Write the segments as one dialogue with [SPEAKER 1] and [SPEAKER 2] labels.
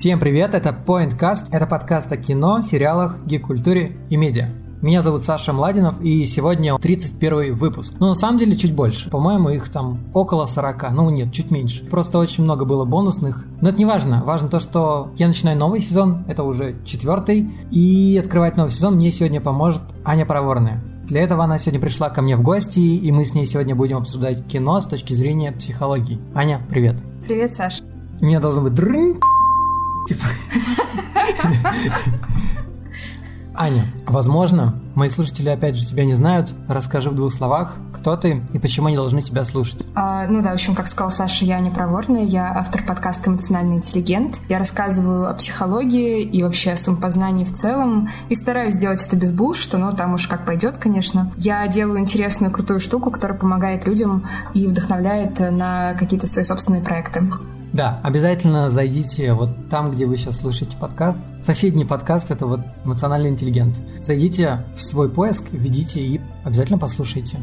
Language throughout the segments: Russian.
[SPEAKER 1] Всем привет, это PointCast, это подкаст о кино, сериалах, гик-культуре и медиа. Меня зовут Саша Младинов, и сегодня 31 выпуск. Ну, на самом деле, чуть больше. По-моему, их там около 40. Ну, нет, чуть меньше. Просто очень много было бонусных. Но это не важно. Важно то, что я начинаю новый сезон, это уже четвертый, и открывать новый сезон мне сегодня поможет Аня Проворная. Для этого она сегодня пришла ко мне в гости, и мы с ней сегодня будем обсуждать кино с точки зрения психологии. Аня, привет.
[SPEAKER 2] Привет, Саш.
[SPEAKER 1] У меня должно быть дрынь. Типа. Аня, возможно, мои слушатели опять же тебя не знают. Расскажи в двух словах, кто ты и почему они должны тебя слушать.
[SPEAKER 2] А, ну да, в общем, как сказал Саша, я не проворная, я автор подкаста «Эмоциональный интеллигент». Я рассказываю о психологии и вообще о самопознании в целом, и стараюсь сделать это без булшта, но там уж как пойдет, конечно. Я делаю интересную, крутую штуку, которая помогает людям и вдохновляет на какие-то свои собственные проекты.
[SPEAKER 1] Да, обязательно зайдите вот там, где вы сейчас слушаете подкаст. Соседний подкаст – это вот «Эмоциональный интеллигент». Зайдите в свой поиск, введите и обязательно послушайте.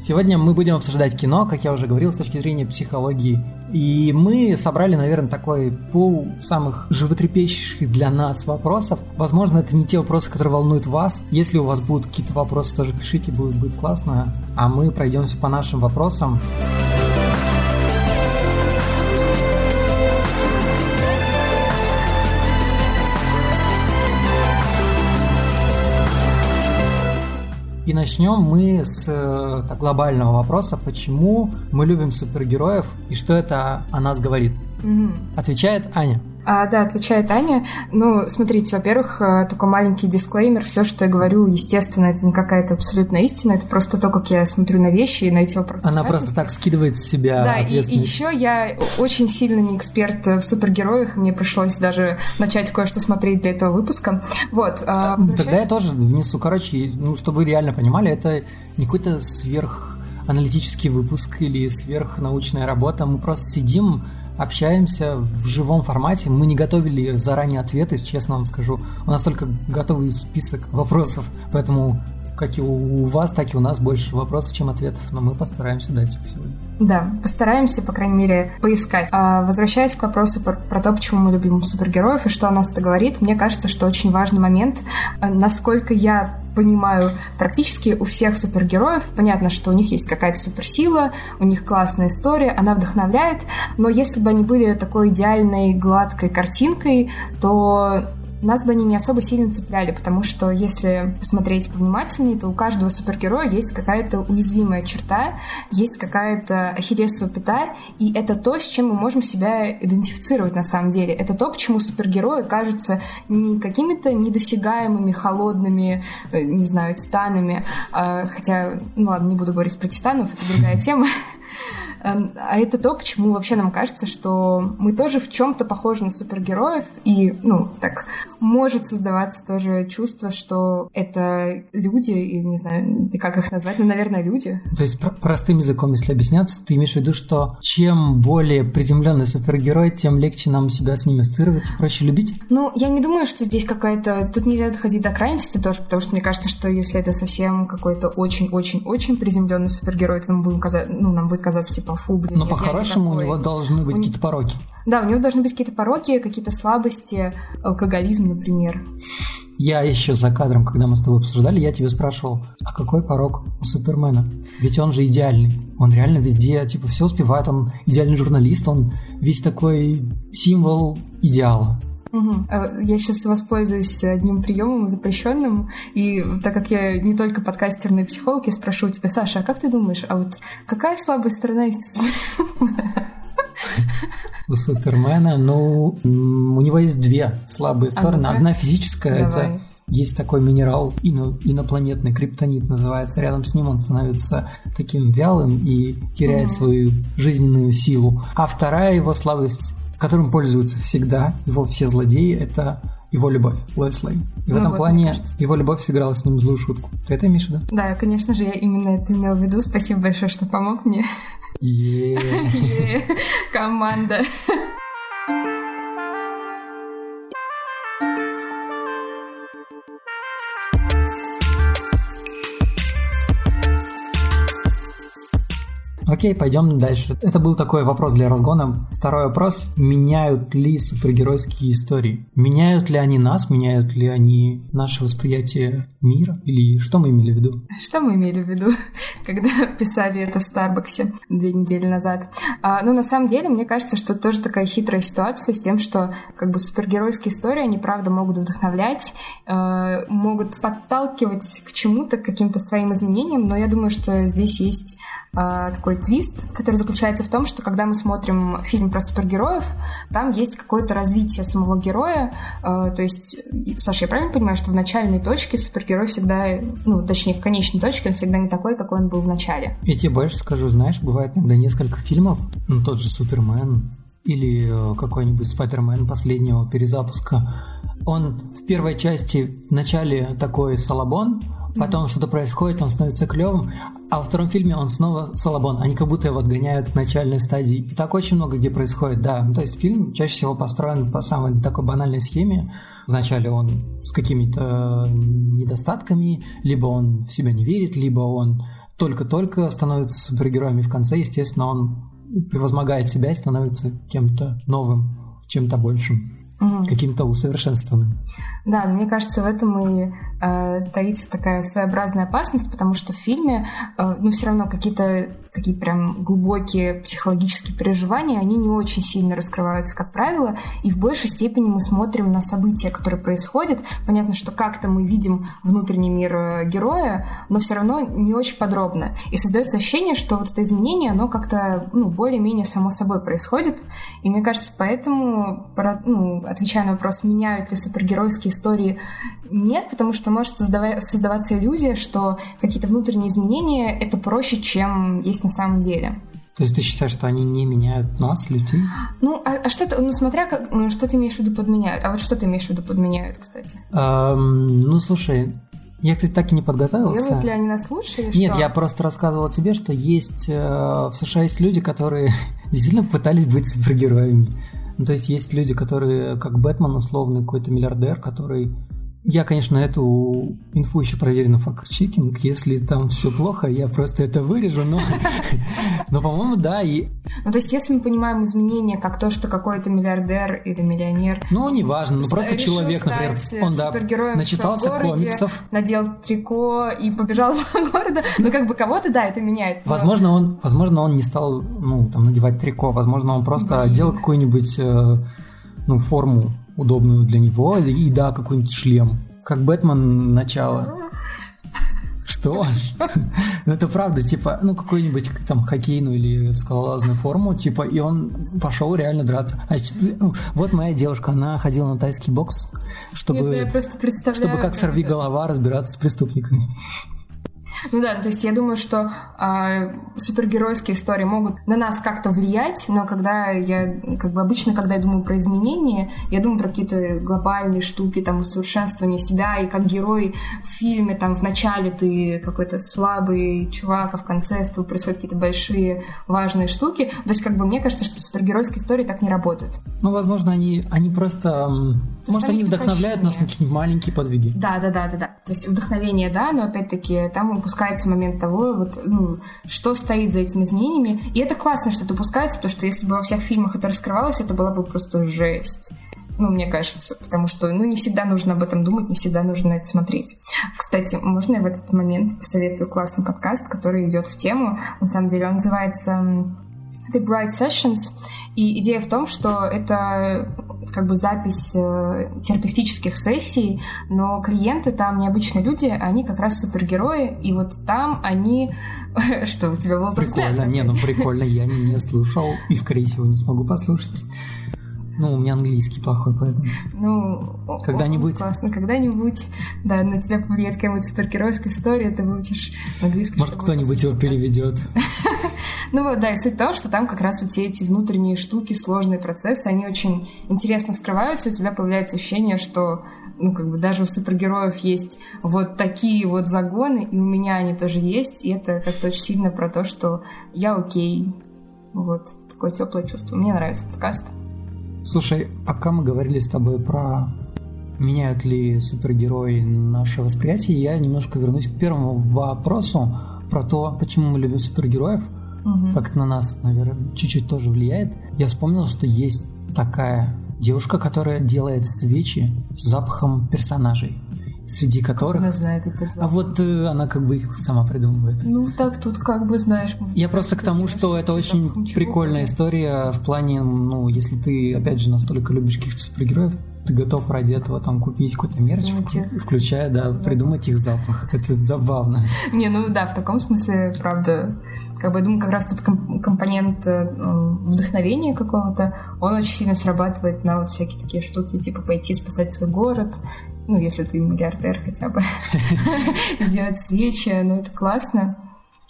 [SPEAKER 1] Сегодня мы будем обсуждать кино, как я уже говорил, с точки зрения психологии. И мы собрали, наверное, такой пул самых животрепещущих для нас вопросов. Возможно, это не те вопросы, которые волнуют вас. Если у вас будут какие-то вопросы, тоже пишите, будет, будет классно. А мы пройдемся по нашим вопросам. И начнем мы с э, так, глобального вопроса, почему мы любим супергероев и что это о нас говорит. Угу. Отвечает Аня.
[SPEAKER 2] А, да, отвечает Аня. Ну, смотрите, во-первых, э, такой маленький дисклеймер. Все, что я говорю, естественно, это не какая-то абсолютная истина. Это просто то, как я смотрю на вещи и на эти вопросы.
[SPEAKER 1] Она просто так скидывает с себя
[SPEAKER 2] Да, и, и еще я очень сильно не эксперт в супергероях. Мне пришлось даже начать кое-что смотреть для этого выпуска. Вот.
[SPEAKER 1] А, тогда я тоже внесу. Короче, ну, чтобы вы реально понимали, это не какой-то сверх аналитический выпуск или сверхнаучная работа. Мы просто сидим общаемся в живом формате. Мы не готовили заранее ответы, честно вам скажу. У нас только готовый список вопросов, поэтому как и у вас, так и у нас больше вопросов, чем ответов, но мы постараемся дать их сегодня.
[SPEAKER 2] Да, постараемся, по крайней мере, поискать. А, возвращаясь к вопросу про, про то, почему мы любим супергероев и что о нас это говорит, мне кажется, что очень важный момент, э, насколько я понимаю, практически у всех супергероев понятно, что у них есть какая-то суперсила, у них классная история, она вдохновляет, но если бы они были такой идеальной гладкой картинкой, то нас бы они не особо сильно цепляли, потому что если посмотреть повнимательнее, то у каждого супергероя есть какая-то уязвимая черта, есть какая-то ахиллесова пята, и это то, с чем мы можем себя идентифицировать на самом деле. Это то, почему супергерои кажутся не какими-то недосягаемыми, холодными, э, не знаю, титанами, а, хотя, ну ладно, не буду говорить про титанов, это другая тема, а это то, почему вообще нам кажется, что мы тоже в чем-то похожи на супергероев, и, ну, так, может создаваться тоже чувство, что это люди, или не знаю, как их назвать, ну, наверное, люди.
[SPEAKER 1] То есть, простым языком, если объясняться, ты имеешь в виду, что чем более приземленный супергерой, тем легче нам себя с ним ассоциировать и проще любить?
[SPEAKER 2] Ну, я не думаю, что здесь какая-то... Тут нельзя доходить до крайности тоже, потому что мне кажется, что если это совсем какой-то очень-очень-очень приземленный супергерой, то нам, будем казаться, ну, нам будет казаться, типа, фу, блин.
[SPEAKER 1] Но по-хорошему у него должны быть у какие-то пороки.
[SPEAKER 2] Да, у него должны быть какие-то пороки, какие-то слабости, алкоголизм, например.
[SPEAKER 1] Я еще за кадром, когда мы с тобой обсуждали, я тебя спрашивал, а какой порог у Супермена? Ведь он же идеальный. Он реально везде, типа, все успевает, он идеальный журналист, он весь такой символ идеала.
[SPEAKER 2] Угу. Я сейчас воспользуюсь одним приемом запрещенным, и так как я не только подкастер, но и психолог, я спрошу у тебя, Саша, а как ты думаешь, а вот какая слабая сторона есть у
[SPEAKER 1] У Супермена, ну, у него есть две слабые а стороны. А Одна физическая, Давай. это есть такой минерал, ино, инопланетный криптонит называется. Рядом с ним он становится таким вялым и теряет угу. свою жизненную силу. А вторая его слабость которым пользуются всегда его все злодеи, это его любовь, Лоис Лейн. И ну в этом вот, плане его любовь сыграла с ним злую шутку. Ты это имеешь в виду?
[SPEAKER 2] Да, конечно же, я именно это имел в виду. Спасибо большое, что помог мне. Команда.
[SPEAKER 1] Окей, пойдем дальше. Это был такой вопрос для разгона. Второй вопрос. Меняют ли супергеройские истории? Меняют ли они нас? Меняют ли они наше восприятие мира? Или что мы имели в виду?
[SPEAKER 2] Что мы имели в виду, когда писали это в Старбаксе две недели назад? А, ну, на самом деле, мне кажется, что тоже такая хитрая ситуация с тем, что как бы супергеройские истории, они правда могут вдохновлять, э, могут подталкивать к чему-то, к каким-то своим изменениям, но я думаю, что здесь есть э, такой твист, который заключается в том, что когда мы смотрим фильм про супергероев, там есть какое-то развитие самого героя. Э, то есть, Саша, я правильно понимаю, что в начальной точке супергерой всегда, ну, точнее, в конечной точке он всегда не такой, какой он был в начале.
[SPEAKER 1] Я тебе больше скажу, знаешь, бывает иногда несколько фильмов, ну, тот же Супермен или э, какой-нибудь Спайдермен последнего перезапуска, он в первой части в начале такой салабон, потом mm-hmm. что-то происходит, он становится клевым, а во втором фильме он снова Салабон. Они как будто его отгоняют к начальной стадии. И так очень много где происходит, да. Ну, то есть фильм чаще всего построен по самой такой банальной схеме. Вначале он с какими-то недостатками, либо он в себя не верит, либо он только-только становится супергероем, и в конце, естественно, он превозмогает себя и становится кем-то новым, чем-то большим угу. каким-то усовершенствованным.
[SPEAKER 2] Да, но мне кажется, в этом и э, таится такая своеобразная опасность, потому что в фильме, э, ну, все равно какие-то такие прям глубокие психологические переживания, они не очень сильно раскрываются, как правило, и в большей степени мы смотрим на события, которые происходят. Понятно, что как-то мы видим внутренний мир э, героя, но все равно не очень подробно. И создается ощущение, что вот это изменение, оно как-то ну, более-менее само собой происходит. И мне кажется, поэтому, ну, отвечая на вопрос, меняют ли супергеройские истории, нет, потому что может создаваться иллюзия, что какие-то внутренние изменения — это проще, чем есть есть на самом деле.
[SPEAKER 1] То есть ты считаешь, что они не меняют нас, людей?
[SPEAKER 2] Ну, а, а что ты, ну, смотря как, ну, что ты имеешь в виду подменяют? А вот что ты имеешь в виду подменяют, кстати?
[SPEAKER 1] Эм, ну, слушай, я, кстати, так и не подготовился.
[SPEAKER 2] Делают ли они нас лучше или
[SPEAKER 1] Нет,
[SPEAKER 2] что?
[SPEAKER 1] я просто рассказывал тебе, что есть э, в США есть люди, которые действительно пытались быть супергероями. Ну, то есть есть люди, которые, как Бэтмен, условный какой-то миллиардер, который я, конечно, эту инфу еще проверю на факт-чекинг. Если там все плохо, я просто это вырежу, но, но по-моему, да. И...
[SPEAKER 2] Ну, то есть, если мы понимаем изменения как то, что какой-то миллиардер или миллионер...
[SPEAKER 1] Ну, неважно, ну просто человек, например, он, да, начитался городе, комиксов.
[SPEAKER 2] Надел трико и побежал по городу. Ну, как бы кого-то, да, это меняет.
[SPEAKER 1] Но... Возможно, он, возможно, он не стал, ну, там, надевать трико. Возможно, он просто Блин. одел какую-нибудь, э, ну, форму удобную для него, и да, какой-нибудь шлем. Как Бэтмен начало. Что? Ну это правда, типа, ну какую-нибудь там хоккейную или скалолазную форму, типа, и он пошел реально драться. А, ну, вот моя девушка, она ходила на тайский бокс, чтобы, Нет,
[SPEAKER 2] ну,
[SPEAKER 1] чтобы как сорви голова разбираться с преступниками.
[SPEAKER 2] Ну да, то есть я думаю, что э, супергеройские истории могут на нас как-то влиять, но когда я, как бы обычно, когда я думаю про изменения, я думаю про какие-то глобальные штуки, там, усовершенствование себя, и как герой в фильме, там, в начале ты какой-то слабый чувак, а в конце с тобой происходят какие-то большие важные штуки. То есть, как бы, мне кажется, что супергеройские истории так не работают.
[SPEAKER 1] Ну, возможно, они, они просто... Может, они вдохновляют нас на какие-нибудь маленькие подвиги.
[SPEAKER 2] Да, да, да, да, да. То есть вдохновение, да, но опять-таки там упускается момент того, вот, ну, что стоит за этими изменениями. И это классно, что это упускается, потому что если бы во всех фильмах это раскрывалось, это была бы просто жесть. Ну, мне кажется, потому что, ну, не всегда нужно об этом думать, не всегда нужно это смотреть. Кстати, можно я в этот момент посоветую классный подкаст, который идет в тему. На самом деле он называется The Bright Sessions. И идея в том, что это как бы запись э, терапевтических сессий, но клиенты там необычные люди, они как раз супергерои, и вот там они... Что, у тебя был
[SPEAKER 1] Прикольно, не, ну прикольно, я не, не слушал и, скорее всего, не смогу послушать. Ну, у меня английский плохой, поэтому.
[SPEAKER 2] Ну,
[SPEAKER 1] когда-нибудь.
[SPEAKER 2] Классно, когда-нибудь. Да, на тебя повлияет какая-нибудь супергеройская история, ты выучишь английский.
[SPEAKER 1] Может, кто-нибудь его переведет.
[SPEAKER 2] Ну вот, да, и суть в том, что там как раз вот все эти внутренние штуки, сложные процессы, они очень интересно вскрываются, у тебя появляется ощущение, что ну, как бы даже у супергероев есть вот такие вот загоны, и у меня они тоже есть, и это как-то очень сильно про то, что я окей. Вот, такое теплое чувство. Мне нравится подкаст.
[SPEAKER 1] Слушай, пока мы говорили с тобой про меняют ли супергерои наше восприятие, я немножко вернусь к первому вопросу про то, почему мы любим супергероев. Угу. как на нас, наверное, чуть-чуть тоже влияет. Я вспомнил, что есть такая девушка, которая делает свечи с запахом персонажей среди которых...
[SPEAKER 2] Она знает этот запах?
[SPEAKER 1] А вот э, она как бы их сама придумывает.
[SPEAKER 2] Ну так тут как бы знаешь...
[SPEAKER 1] Я просто к тому, что это очень прикольная история в плане, ну, если ты, опять же, настолько любишь каких-то супергероев, ты готов ради этого там купить какой-то мерч, вк- включая, да, запах. придумать их запах. Это забавно.
[SPEAKER 2] Не, ну да, в таком смысле, правда, как бы я думаю, как раз тут компонент э, вдохновения какого-то, он очень сильно срабатывает на вот всякие такие штуки, типа пойти спасать свой город ну, если ты миллиардер хотя бы, сделать свечи, ну, это классно.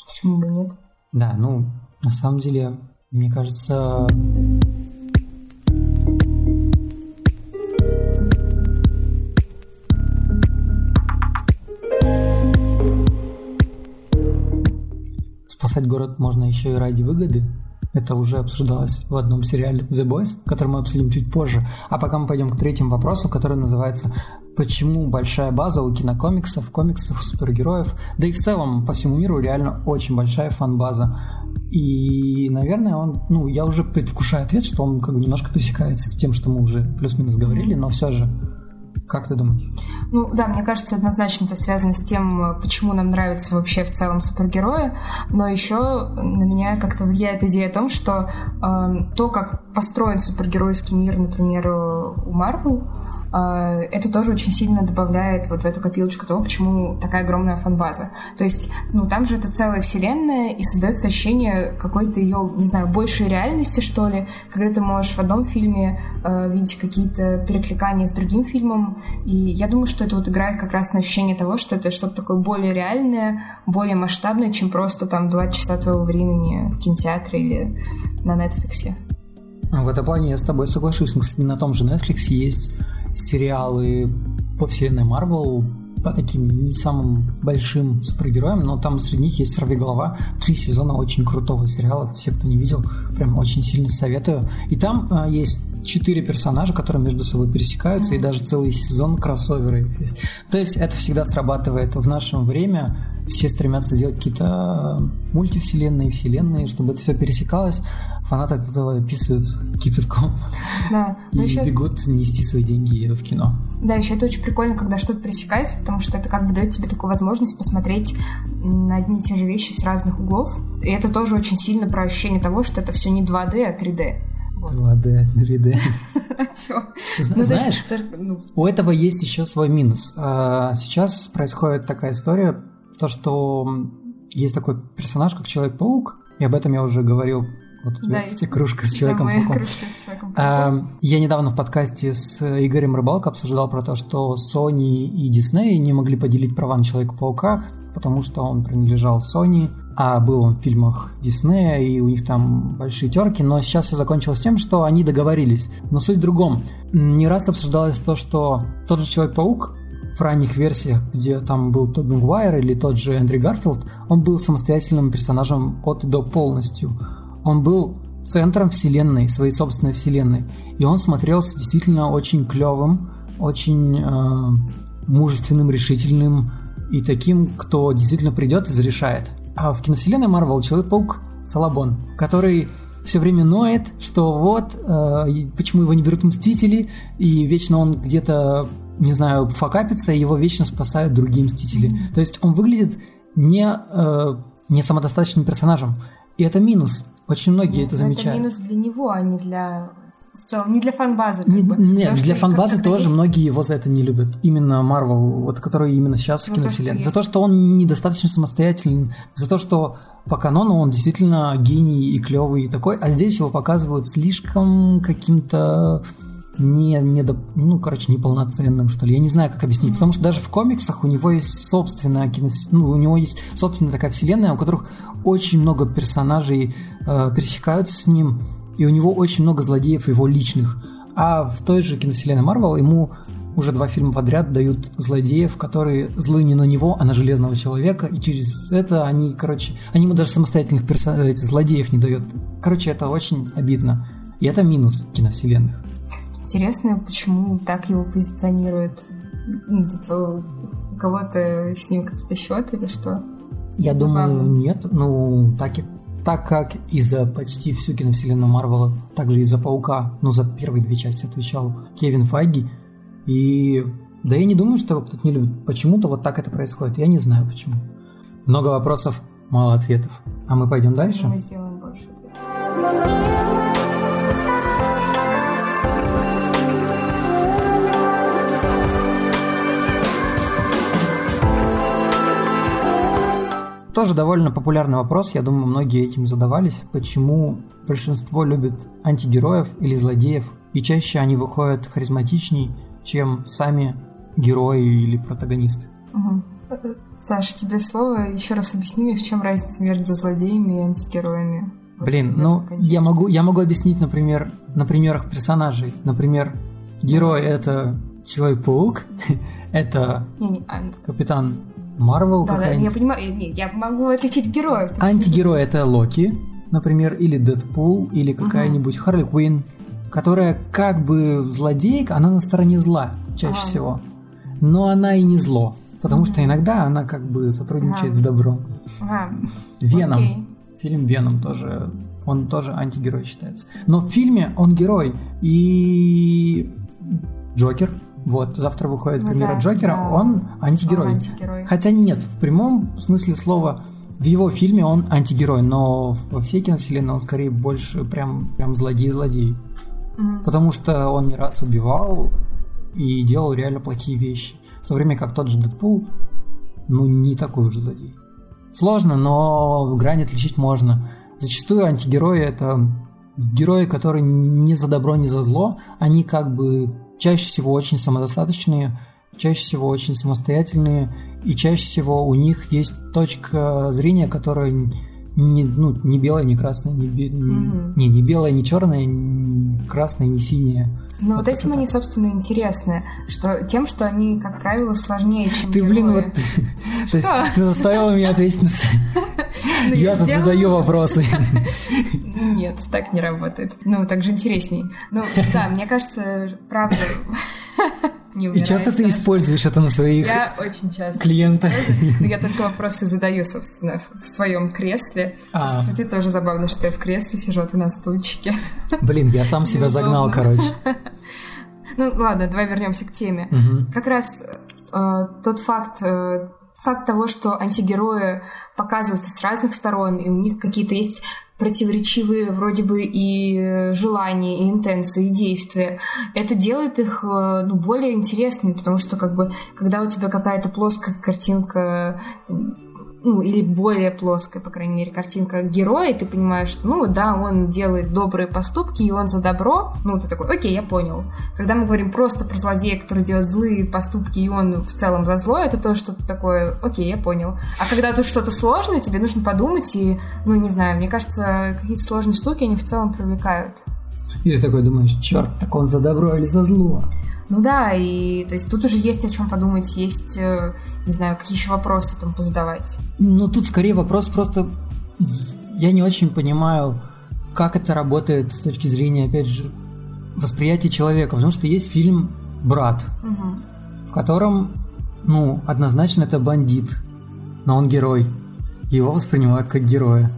[SPEAKER 2] Почему бы нет?
[SPEAKER 1] Да, ну, на самом деле, мне кажется, спасать город можно еще и ради выгоды. Это уже обсуждалось в одном сериале The Boys, который мы обсудим чуть позже. А пока мы пойдем к третьему вопросу, который называется почему большая база у кинокомиксов, комиксов, супергероев, да и в целом по всему миру реально очень большая фан-база. И, наверное, он, ну, я уже предвкушаю ответ, что он как бы немножко пересекается с тем, что мы уже плюс-минус говорили, но все же как ты думаешь?
[SPEAKER 2] Ну да, мне кажется, однозначно это связано с тем, почему нам нравятся вообще в целом супергерои, но еще на меня как-то влияет идея о том, что э, то, как построен супергеройский мир, например, у Марвел, это тоже очень сильно добавляет вот в эту копилочку того, почему такая огромная фанбаза. То есть, ну, там же это целая вселенная, и создается ощущение какой-то ее, не знаю, большей реальности, что ли, когда ты можешь в одном фильме э, видеть какие-то перекликания с другим фильмом, и я думаю, что это вот играет как раз на ощущение того, что это что-то такое более реальное, более масштабное, чем просто там два часа твоего времени в кинотеатре или на Netflix.
[SPEAKER 1] В этом плане я с тобой соглашусь. На том же Netflix есть сериалы по вселенной Марвел по таким не самым большим супергероям, но там среди них есть «Сорвиголова». Три сезона очень крутого сериала. Все, кто не видел, прям очень сильно советую. И там а, есть четыре персонажа, которые между собой пересекаются, и даже целый сезон кроссоверы есть. То есть это всегда срабатывает в наше время. Все стремятся сделать какие-то мультивселенные, вселенные, чтобы это все пересекалось фанаты от этого писаются кипятком.
[SPEAKER 2] Да.
[SPEAKER 1] И еще... бегут нести свои деньги в кино.
[SPEAKER 2] Да, еще это очень прикольно, когда что-то пересекается, потому что это как бы дает тебе такую возможность посмотреть на одни и те же вещи с разных углов. И это тоже очень сильно про ощущение того, что это все не 2D, а 3D.
[SPEAKER 1] Вот. 2D, 3D.
[SPEAKER 2] А чё?
[SPEAKER 1] Ну, знаешь, ну. у этого есть еще свой минус. А, сейчас происходит такая история, то, что есть такой персонаж, как Человек-паук, и об этом я уже говорил вот да, тебя кружка с человеком-пауком. А, я недавно в подкасте с Игорем Рыбалко обсуждал про то, что Sony и Disney не могли поделить права на Человека-паука, потому что он принадлежал Sony, а был он в фильмах Диснея, и у них там большие терки, но сейчас все закончилось тем, что они договорились. Но суть в другом. Не раз обсуждалось то, что тот же Человек-паук в ранних версиях, где там был Тоби Мгуайр или тот же Эндрю Гарфилд, он был самостоятельным персонажем от и до полностью. Он был центром вселенной, своей собственной вселенной. И он смотрелся действительно очень клевым, очень э, мужественным, решительным и таким, кто действительно придет и зарешает. А в киновселенной Марвел Человек-паук Салабон, который все время ноет, что вот, э, почему его не берут Мстители, и вечно он где-то, не знаю, факапится, и его вечно спасают другие Мстители. То есть он выглядит не, э, не самодостаточным персонажем. И это минус. Очень многие ну, это замечают. Это
[SPEAKER 2] минус для него, а не для в целом, не для фанбазы.
[SPEAKER 1] Не, бы. Нет, для фанбазы тоже есть... многие его за это не любят. Именно Марвел, вот который именно сейчас в киновселенной. За то, что он недостаточно самостоятельный, за то, что по канону он действительно гений и клевый и такой, а здесь его показывают слишком каким-то не, не до, ну, короче, неполноценным, что ли. Я не знаю, как объяснить. Потому что даже в комиксах у него есть собственная кино... ну, у него есть собственная такая вселенная, у которых очень много персонажей э, пересекаются с ним, и у него очень много злодеев его личных. А в той же киновселенной Марвел ему уже два фильма подряд дают злодеев, которые злы не на него, а на Железного Человека, и через это они, короче, они ему даже самостоятельных персон... этих злодеев не дают. Короче, это очень обидно. И это минус киновселенных.
[SPEAKER 2] Интересно, почему так его позиционируют? Ну, типа, у кого-то с ним какие-то счеты или что?
[SPEAKER 1] Я думаю, нет. Ну, так, так как и за почти всю киновселенную Марвела, также и за Паука, ну, за первые две части отвечал Кевин Файги. И да я не думаю, что его кто-то не любит. Почему-то вот так это происходит. Я не знаю почему. Много вопросов, мало ответов. А мы пойдем дальше?
[SPEAKER 2] Мы сделаем больше ответов.
[SPEAKER 1] Тоже довольно популярный вопрос, я думаю, многие этим задавались. Почему большинство любит антигероев или злодеев, и чаще они выходят харизматичней, чем сами герои или протагонисты?
[SPEAKER 2] Угу. Саш, тебе слово. Еще раз объясни мне, в чем разница между злодеями и антигероями.
[SPEAKER 1] Блин, ну я могу, я могу объяснить, например, на примерах персонажей. Например, герой это Человек-паук, это
[SPEAKER 2] не, не, а...
[SPEAKER 1] капитан Марвел
[SPEAKER 2] да, да, я понимаю, не, я могу отличить героев.
[SPEAKER 1] Антигерой это Локи, например, или Дэдпул, или какая-нибудь угу. Харли Квинн, которая как бы злодейка, она на стороне зла чаще ага. всего. Но она и не зло, потому угу. что иногда она как бы сотрудничает ага. с добром.
[SPEAKER 2] Ага.
[SPEAKER 1] Веном. Окей. Фильм Веном тоже, он тоже антигерой считается. Но в фильме он герой. И Джокер, вот, завтра выходит ну, премьера да, Джокера, да. он антигерой. он антигерой. Хотя нет, в прямом смысле слова, в его фильме он антигерой, но во всей киновселенной он скорее больше прям, прям злодей-злодей. Mm-hmm. Потому что он не раз убивал и делал реально плохие вещи. В то время как тот же Дэдпул, ну, не такой уж злодей. Сложно, но грань отличить можно. Зачастую антигерои это герои, которые не за добро, не за зло, они как бы чаще всего очень самодостаточные, чаще всего очень самостоятельные, и чаще всего у них есть точка зрения, которая не, ну, не белая, не красная, не, не, не белая, не черная, не красная, не синяя.
[SPEAKER 2] Ну вот, этим они, собственно, интересны, что тем, что они, как правило, сложнее, чем
[SPEAKER 1] Ты,
[SPEAKER 2] герои.
[SPEAKER 1] блин, вот... То есть ты заставила меня ответить на... Ну, я тут задаю вопросы.
[SPEAKER 2] Нет, так не работает. Ну, так же интересней. Ну, да, мне кажется, правда...
[SPEAKER 1] Не И часто ты используешь это на своих
[SPEAKER 2] Я очень часто
[SPEAKER 1] клиентах.
[SPEAKER 2] Но я только вопросы задаю, собственно, в своем кресле. А. Кстати, тоже забавно, что я в кресле сижу, а ты на стульчике.
[SPEAKER 1] Блин, я сам себя загнал, короче.
[SPEAKER 2] Ну ладно, давай вернемся к теме. Как раз э, тот факт, э, факт того, что антигерои показываются с разных сторон, и у них какие-то есть противоречивые вроде бы и желания, и интенции, и действия. Это делает их э, ну, более интересными, потому что как бы когда у тебя какая-то плоская картинка ну, или более плоская, по крайней мере, картинка героя, и ты понимаешь, что, ну, да, он делает добрые поступки, и он за добро, ну, ты такой, окей, я понял. Когда мы говорим просто про злодея, который делает злые поступки, и он в целом за зло, это тоже что-то такое, окей, я понял. А когда тут что-то сложное, тебе нужно подумать, и, ну, не знаю, мне кажется, какие-то сложные штуки, они в целом привлекают.
[SPEAKER 1] И ты такой думаешь, черт, так он за добро или за зло?
[SPEAKER 2] Ну да, и то есть тут уже есть о чем подумать, есть, э, не знаю, какие еще вопросы там позадавать.
[SPEAKER 1] Ну тут скорее вопрос просто, я не очень понимаю, как это работает с точки зрения, опять же, восприятия человека, потому что есть фильм «Брат», угу. в котором, ну, однозначно это бандит, но он герой, его воспринимают как героя.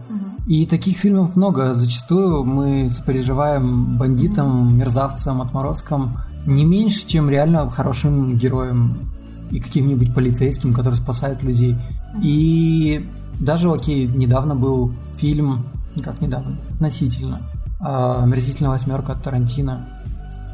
[SPEAKER 1] И таких фильмов много. Зачастую мы сопереживаем бандитам, мерзавцам, отморозкам не меньше, чем реально хорошим героем и каким-нибудь полицейским, которые спасают людей. И даже, окей, недавно был фильм, как недавно, относительно, «Омерзительная восьмерка» от Тарантино.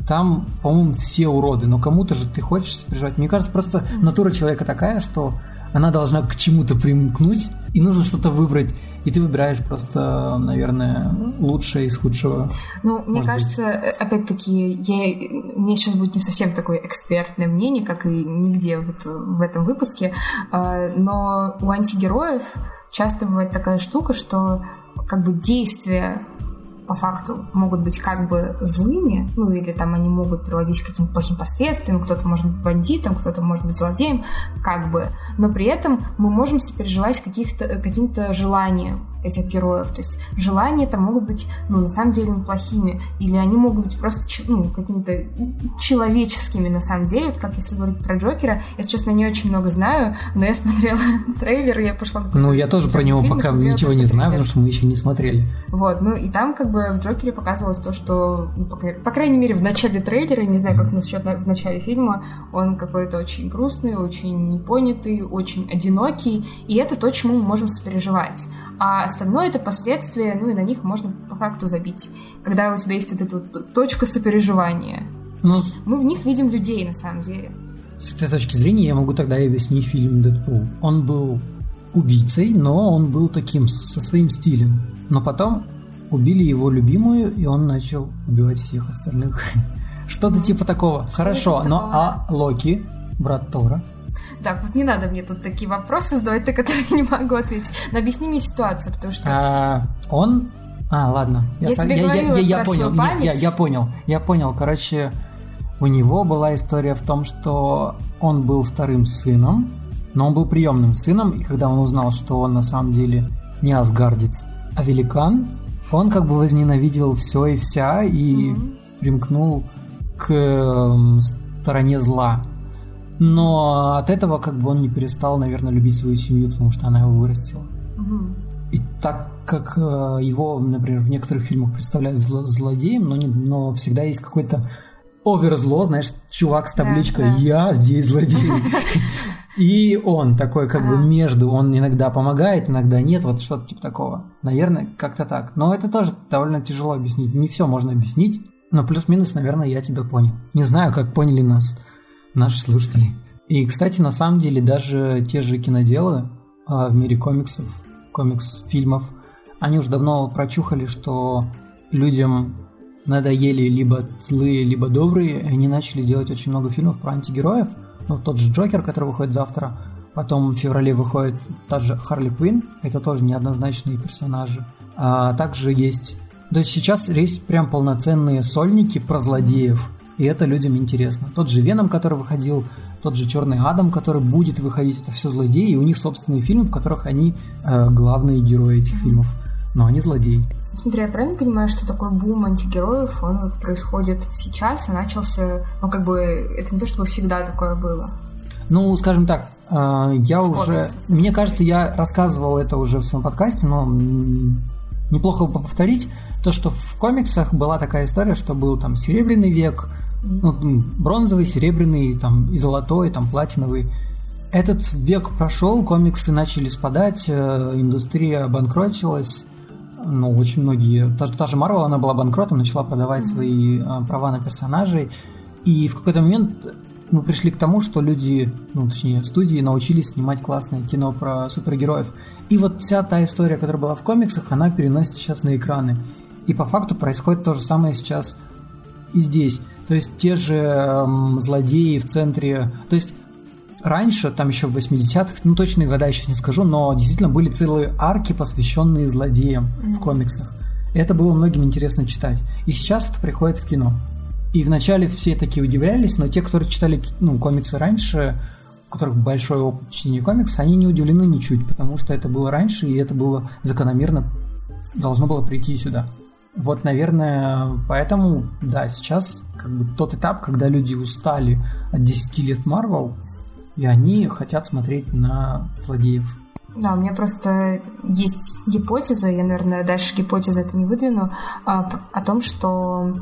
[SPEAKER 1] Там, по-моему, все уроды, но кому-то же ты хочешь сопереживать. Мне кажется, просто натура человека такая, что она должна к чему-то примкнуть, и нужно что-то выбрать. И ты выбираешь просто, наверное, лучшее из худшего.
[SPEAKER 2] Ну, мне кажется, быть. опять-таки, я, меня сейчас будет не совсем такое экспертное мнение, как и нигде вот в этом выпуске, а, но у антигероев часто бывает такая штука, что как бы действия по факту могут быть как бы злыми, ну или там они могут приводить к каким-то плохим последствиям, кто-то может быть бандитом, кто-то может быть злодеем, как бы, но при этом мы можем сопереживать каких-то, каким-то желанием. Этих героев. То есть желания там могут быть, ну, на самом деле неплохими, или они могут быть просто, ну, какими-то человеческими на самом деле. Вот как если говорить про Джокера, я, честно, не очень много знаю, но я смотрела трейлер, и я пошла...
[SPEAKER 1] Ну, я тоже про него пока ничего не знаю, потому что мы еще не смотрели.
[SPEAKER 2] Вот, ну, и там как бы в Джокере показывалось то, что, ну, по, по крайней мере, в начале трейлера, не знаю, как насчет в начале фильма, он какой-то очень грустный, очень непонятый, очень одинокий, и это то, чему мы можем сопереживать. А остальное это последствия, ну и на них можно по факту забить. Когда у тебя есть вот эта вот точка сопереживания. Ну, мы в них видим людей на самом деле.
[SPEAKER 1] С этой точки зрения я могу тогда объяснить фильм «Дэдпул». Он был убийцей, но он был таким, со своим стилем. Но потом убили его любимую, и он начал убивать всех остальных. Что-то типа такого. Что Хорошо, типа но такого? а Локи, брат Тора,
[SPEAKER 2] так, вот не надо мне тут такие вопросы задавать, на которые я не могу ответить. Но объясни мне ситуацию, потому что...
[SPEAKER 1] А, он... А, ладно.
[SPEAKER 2] Я, я, тебе я, говорю я, я, я понял. Нет,
[SPEAKER 1] я, я понял. Я понял. Короче, у него была история в том, что он был вторым сыном, но он был приемным сыном, и когда он узнал, что он на самом деле не асгардец, а великан, он как бы возненавидел все и вся и mm-hmm. примкнул к э, стороне зла. Но от этого как бы он не перестал, наверное, любить свою семью, потому что она его вырастила. Угу. И так как э, его, например, в некоторых фильмах представляют зло- злодеем, но, не, но всегда есть какой-то оверзло, знаешь, чувак с табличкой да, да. «Я здесь злодей». И он такой как бы между, он иногда помогает, иногда нет, вот что-то типа такого. Наверное, как-то так. Но это тоже довольно тяжело объяснить. Не все можно объяснить, но плюс-минус, наверное, я тебя понял. Не знаю, как поняли нас наши слушатели. И, кстати, на самом деле даже те же киноделы а, в мире комиксов, комикс-фильмов, они уже давно прочухали, что людям надоели либо злые, либо добрые, и они начали делать очень много фильмов про антигероев. Ну, тот же Джокер, который выходит завтра, потом в феврале выходит та же Харли Квинн, это тоже неоднозначные персонажи. А также есть... То есть сейчас есть прям полноценные сольники про злодеев, и это людям интересно. Тот же Веном, который выходил, тот же Черный Адам, который будет выходить, это все злодеи, и у них собственные фильмы, в которых они э, главные герои этих фильмов. Но они злодеи.
[SPEAKER 2] Смотри, я правильно понимаю, что такой бум антигероев, он вот происходит сейчас и начался, ну как бы, это не то, чтобы всегда такое было.
[SPEAKER 1] Ну, скажем так, э, я в уже, комиксе. мне кажется, я рассказывал это уже в своем подкасте, но неплохо бы повторить, то, что в комиксах была такая история, что был там Серебряный век, ну, бронзовый, серебряный, там, и золотой, там, платиновый. Этот век прошел, комиксы начали спадать, э, индустрия банкротилась, ну, очень многие, та, та же Марвел, она была банкротом, начала продавать свои э, права на персонажей, и в какой-то момент мы пришли к тому, что люди, ну, точнее, студии научились снимать классное кино про супергероев. И вот вся та история, которая была в комиксах, она переносится сейчас на экраны. И по факту происходит то же самое сейчас и здесь. То есть те же эм, злодеи в центре... То есть раньше, там еще в 80-х, ну точные года я сейчас не скажу, но действительно были целые арки, посвященные злодеям mm-hmm. в комиксах. И это было многим интересно читать. И сейчас это приходит в кино. И вначале все такие удивлялись, но те, которые читали ну, комиксы раньше, которых большой опыт чтения комиксов, они не удивлены ничуть, потому что это было раньше, и это было закономерно, должно было прийти сюда. Вот, наверное, поэтому, да, сейчас как бы тот этап, когда люди устали от 10 лет Марвел, и они хотят смотреть на злодеев.
[SPEAKER 2] Да, у меня просто есть гипотеза, я, наверное, дальше гипотезы это не выдвину, а, о том, что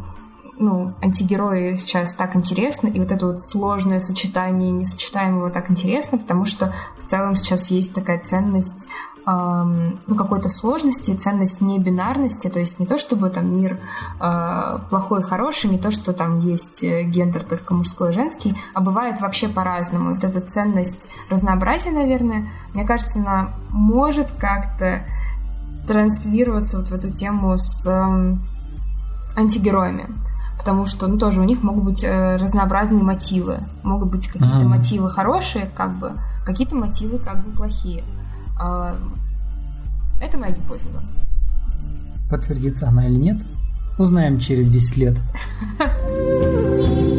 [SPEAKER 2] ну, антигерои сейчас так интересны, и вот это вот сложное сочетание несочетаемого так интересно, потому что в целом сейчас есть такая ценность ну, какой-то сложности, ценность не бинарности, то есть не то, чтобы там мир э, плохой и хороший, не то, что там есть э, гендер только мужской и женский, а бывает вообще по-разному. И вот эта ценность разнообразия, наверное, мне кажется, она может как-то транслироваться вот в эту тему с э, антигероями. Потому что, ну, тоже у них могут быть э, разнообразные мотивы. Могут быть какие-то mm мотивы хорошие, как бы, какие-то мотивы как бы плохие. А, это моя гипотеза.
[SPEAKER 1] Подтвердится она или нет, узнаем через 10 лет.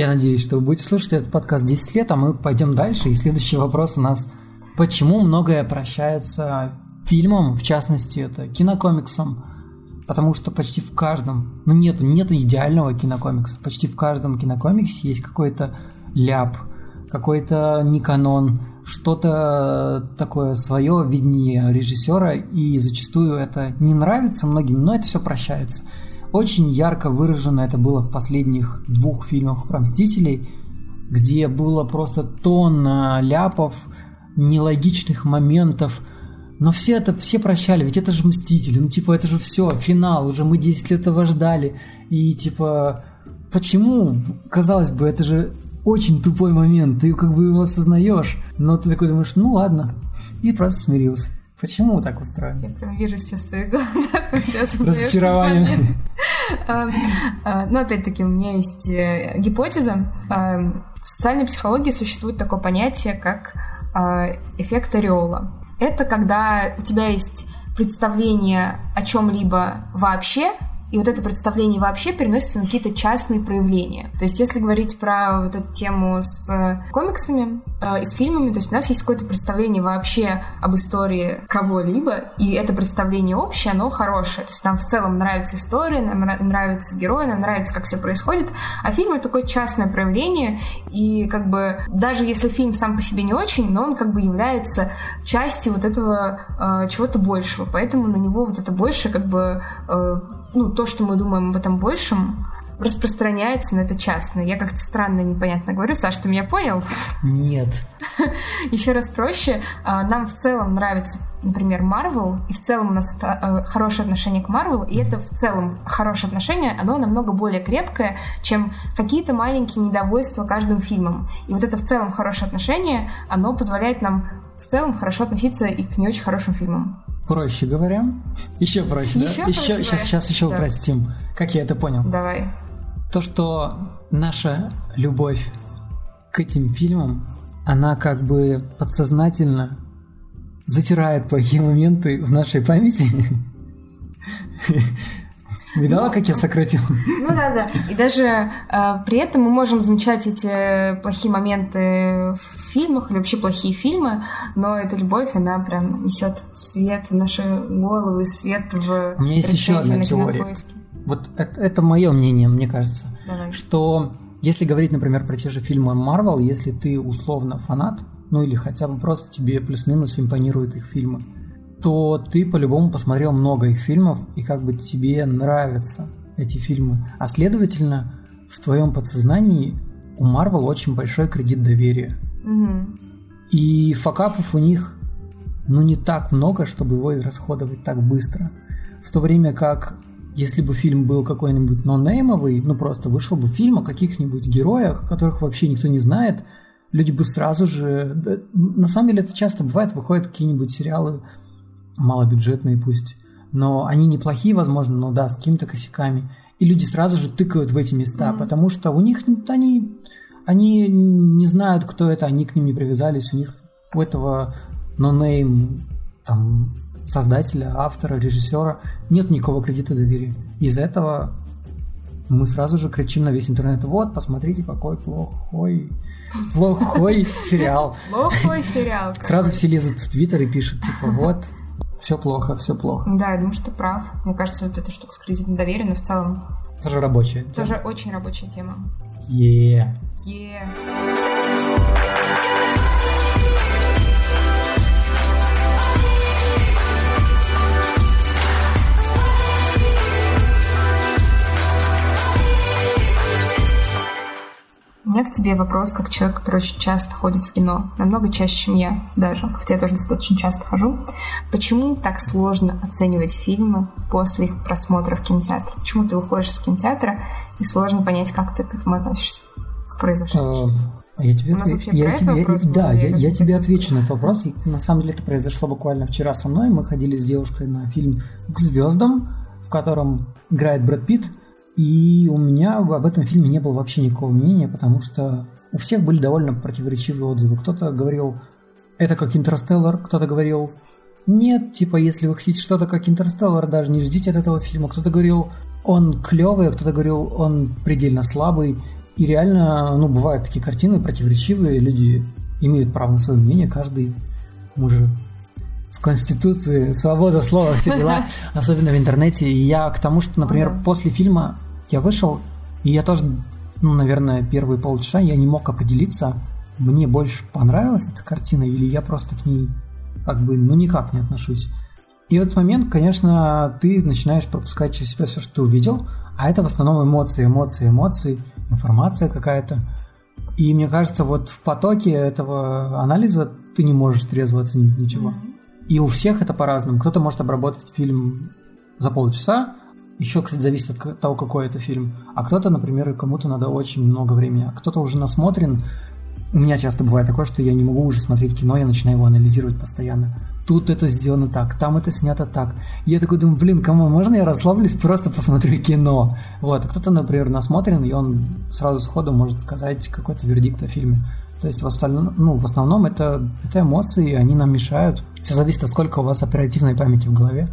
[SPEAKER 1] Я надеюсь, что вы будете слушать этот подкаст 10 лет, а мы пойдем дальше. И следующий вопрос у нас. Почему многое прощается фильмом, в частности, это кинокомиксом? Потому что почти в каждом, ну нету, нету идеального кинокомикса. Почти в каждом кинокомиксе есть какой-то ляп, какой-то не канон, что-то такое свое видение режиссера, и зачастую это не нравится многим, но это все прощается. Очень ярко выражено это было в последних двух фильмах про Мстителей, где было просто тонна ляпов, нелогичных моментов, но все это, все прощали, ведь это же Мстители, ну типа это же все, финал, уже мы 10 лет этого ждали, и типа почему, казалось бы, это же очень тупой момент, ты как бы его осознаешь, но ты такой думаешь, ну ладно, и просто смирился. Почему так устроено?
[SPEAKER 2] Я прям вижу сейчас в твоих глазах, когда
[SPEAKER 1] Разочарование.
[SPEAKER 2] А, а, но опять-таки у меня есть э, гипотеза. А, в социальной психологии существует такое понятие, как эффект ореола. Это когда у тебя есть представление о чем-либо вообще, и вот это представление вообще переносится на какие-то частные проявления. То есть, если говорить про вот эту тему с э, комиксами э, и с фильмами, то есть у нас есть какое-то представление вообще об истории кого-либо, и это представление общее, оно хорошее. То есть нам в целом нравится история, нам нравится герой, нам нравится, как все происходит, а фильм это такое частное проявление, и как бы даже если фильм сам по себе не очень, но он как бы является частью вот этого э, чего-то большего, поэтому на него вот это больше как бы э, ну, то, что мы думаем об этом большем, распространяется на это частно. Я как-то странно, непонятно говорю. Саш, ты меня понял?
[SPEAKER 1] Нет.
[SPEAKER 2] Еще раз проще. А, нам в целом нравится, например, Марвел, и в целом у нас э, хорошее отношение к Марвел, и это в целом хорошее отношение, оно намного более крепкое, чем какие-то маленькие недовольства каждым фильмом. И вот это в целом хорошее отношение, оно позволяет нам в целом хорошо относиться и к не очень хорошим фильмам.
[SPEAKER 1] Проще говоря. Еще проще, еще да? Проще еще, сейчас, сейчас еще да. упростим. Как я это понял?
[SPEAKER 2] Давай.
[SPEAKER 1] То, что наша любовь к этим фильмам, она как бы подсознательно затирает плохие моменты в нашей памяти. Видала, как я сократил?
[SPEAKER 2] Ну да, да. И даже э, при этом мы можем замечать эти плохие моменты в фильмах или вообще плохие фильмы, но эта любовь, она прям несет свет в наши головы, свет в
[SPEAKER 1] У меня есть еще одна теория. Вот это, это мое мнение, мне кажется, Давай. что если говорить, например, про те же фильмы Marvel, если ты условно фанат, ну или хотя бы просто тебе плюс-минус импонируют их фильмы, то ты по-любому посмотрел много их фильмов, и как бы тебе нравятся эти фильмы. А следовательно, в твоем подсознании у Марвел очень большой кредит доверия. Угу. И факапов у них ну не так много, чтобы его израсходовать так быстро. В то время как если бы фильм был какой-нибудь нонеймовый, ну просто вышел бы фильм о каких-нибудь героях, которых вообще никто не знает, люди бы сразу же... На самом деле это часто бывает, выходят какие-нибудь сериалы малобюджетные пусть, но они неплохие, возможно, но да, с какими-то косяками. И люди сразу же тыкают в эти места, mm-hmm. потому что у них они, они не знают, кто это, они к ним не привязались, у них у этого нонейм там создателя, автора, режиссера нет никакого кредита доверия. Из-за этого мы сразу же кричим на весь интернет, вот, посмотрите, какой плохой, плохой сериал.
[SPEAKER 2] Плохой сериал.
[SPEAKER 1] Сразу все лезут в Твиттер и пишут, типа, вот, все плохо, все плохо.
[SPEAKER 2] Да, я думаю, что ты прав. Мне кажется, вот эта штука с кредитным доверием, но в целом...
[SPEAKER 1] Тоже рабочая
[SPEAKER 2] Тоже тема. очень рабочая тема.
[SPEAKER 1] Е.
[SPEAKER 2] Yeah. Yeah. У меня к тебе вопрос, как человек, который очень часто ходит в кино, намного чаще, чем я даже, хотя я тоже достаточно часто хожу. Почему так сложно оценивать фильмы после их просмотра в кинотеатре? Почему ты выходишь из кинотеатра и сложно понять, как ты к этому относишься, к произошедшему?
[SPEAKER 1] А, я тебе, отв... я тебе, я, да, я, я тебе отвечу на этот вопрос. И, на самом деле это произошло буквально вчера со мной. Мы ходили с девушкой на фильм «К звездам», в котором играет Брэд Питт. И у меня об этом фильме не было вообще никакого мнения, потому что у всех были довольно противоречивые отзывы. Кто-то говорил, это как Интерстеллар, кто-то говорил, нет, типа, если вы хотите что-то как Интерстеллар, даже не ждите от этого фильма. Кто-то говорил, он клевый, а кто-то говорил, он предельно слабый. И реально, ну, бывают такие картины противоречивые, люди имеют право на свое мнение, каждый, мы же в Конституции, свобода слова, все дела, особенно в интернете. И я к тому, что, например, после фильма я вышел, и я тоже, ну, наверное, первые полчаса я не мог определиться, мне больше понравилась эта картина, или я просто к ней как бы, ну, никак не отношусь. И в этот момент, конечно, ты начинаешь пропускать через себя все, что ты увидел, а это в основном эмоции, эмоции, эмоции, информация какая-то. И мне кажется, вот в потоке этого анализа ты не можешь трезво оценить ничего. И у всех это по-разному. Кто-то может обработать фильм за полчаса, еще, кстати, зависит от того, какой это фильм. А кто-то, например, кому-то надо очень много времени. А кто-то уже насмотрен. У меня часто бывает такое, что я не могу уже смотреть кино, я начинаю его анализировать постоянно. Тут это сделано так, там это снято так. Я такой думаю, блин, кому можно я расслаблюсь, просто посмотрю кино. Вот, а кто-то, например, насмотрен, и он сразу сходу может сказать какой-то вердикт о фильме. То есть в, остальном, ну, в основном это, это эмоции, они нам мешают. Все зависит от сколько у вас оперативной памяти в голове.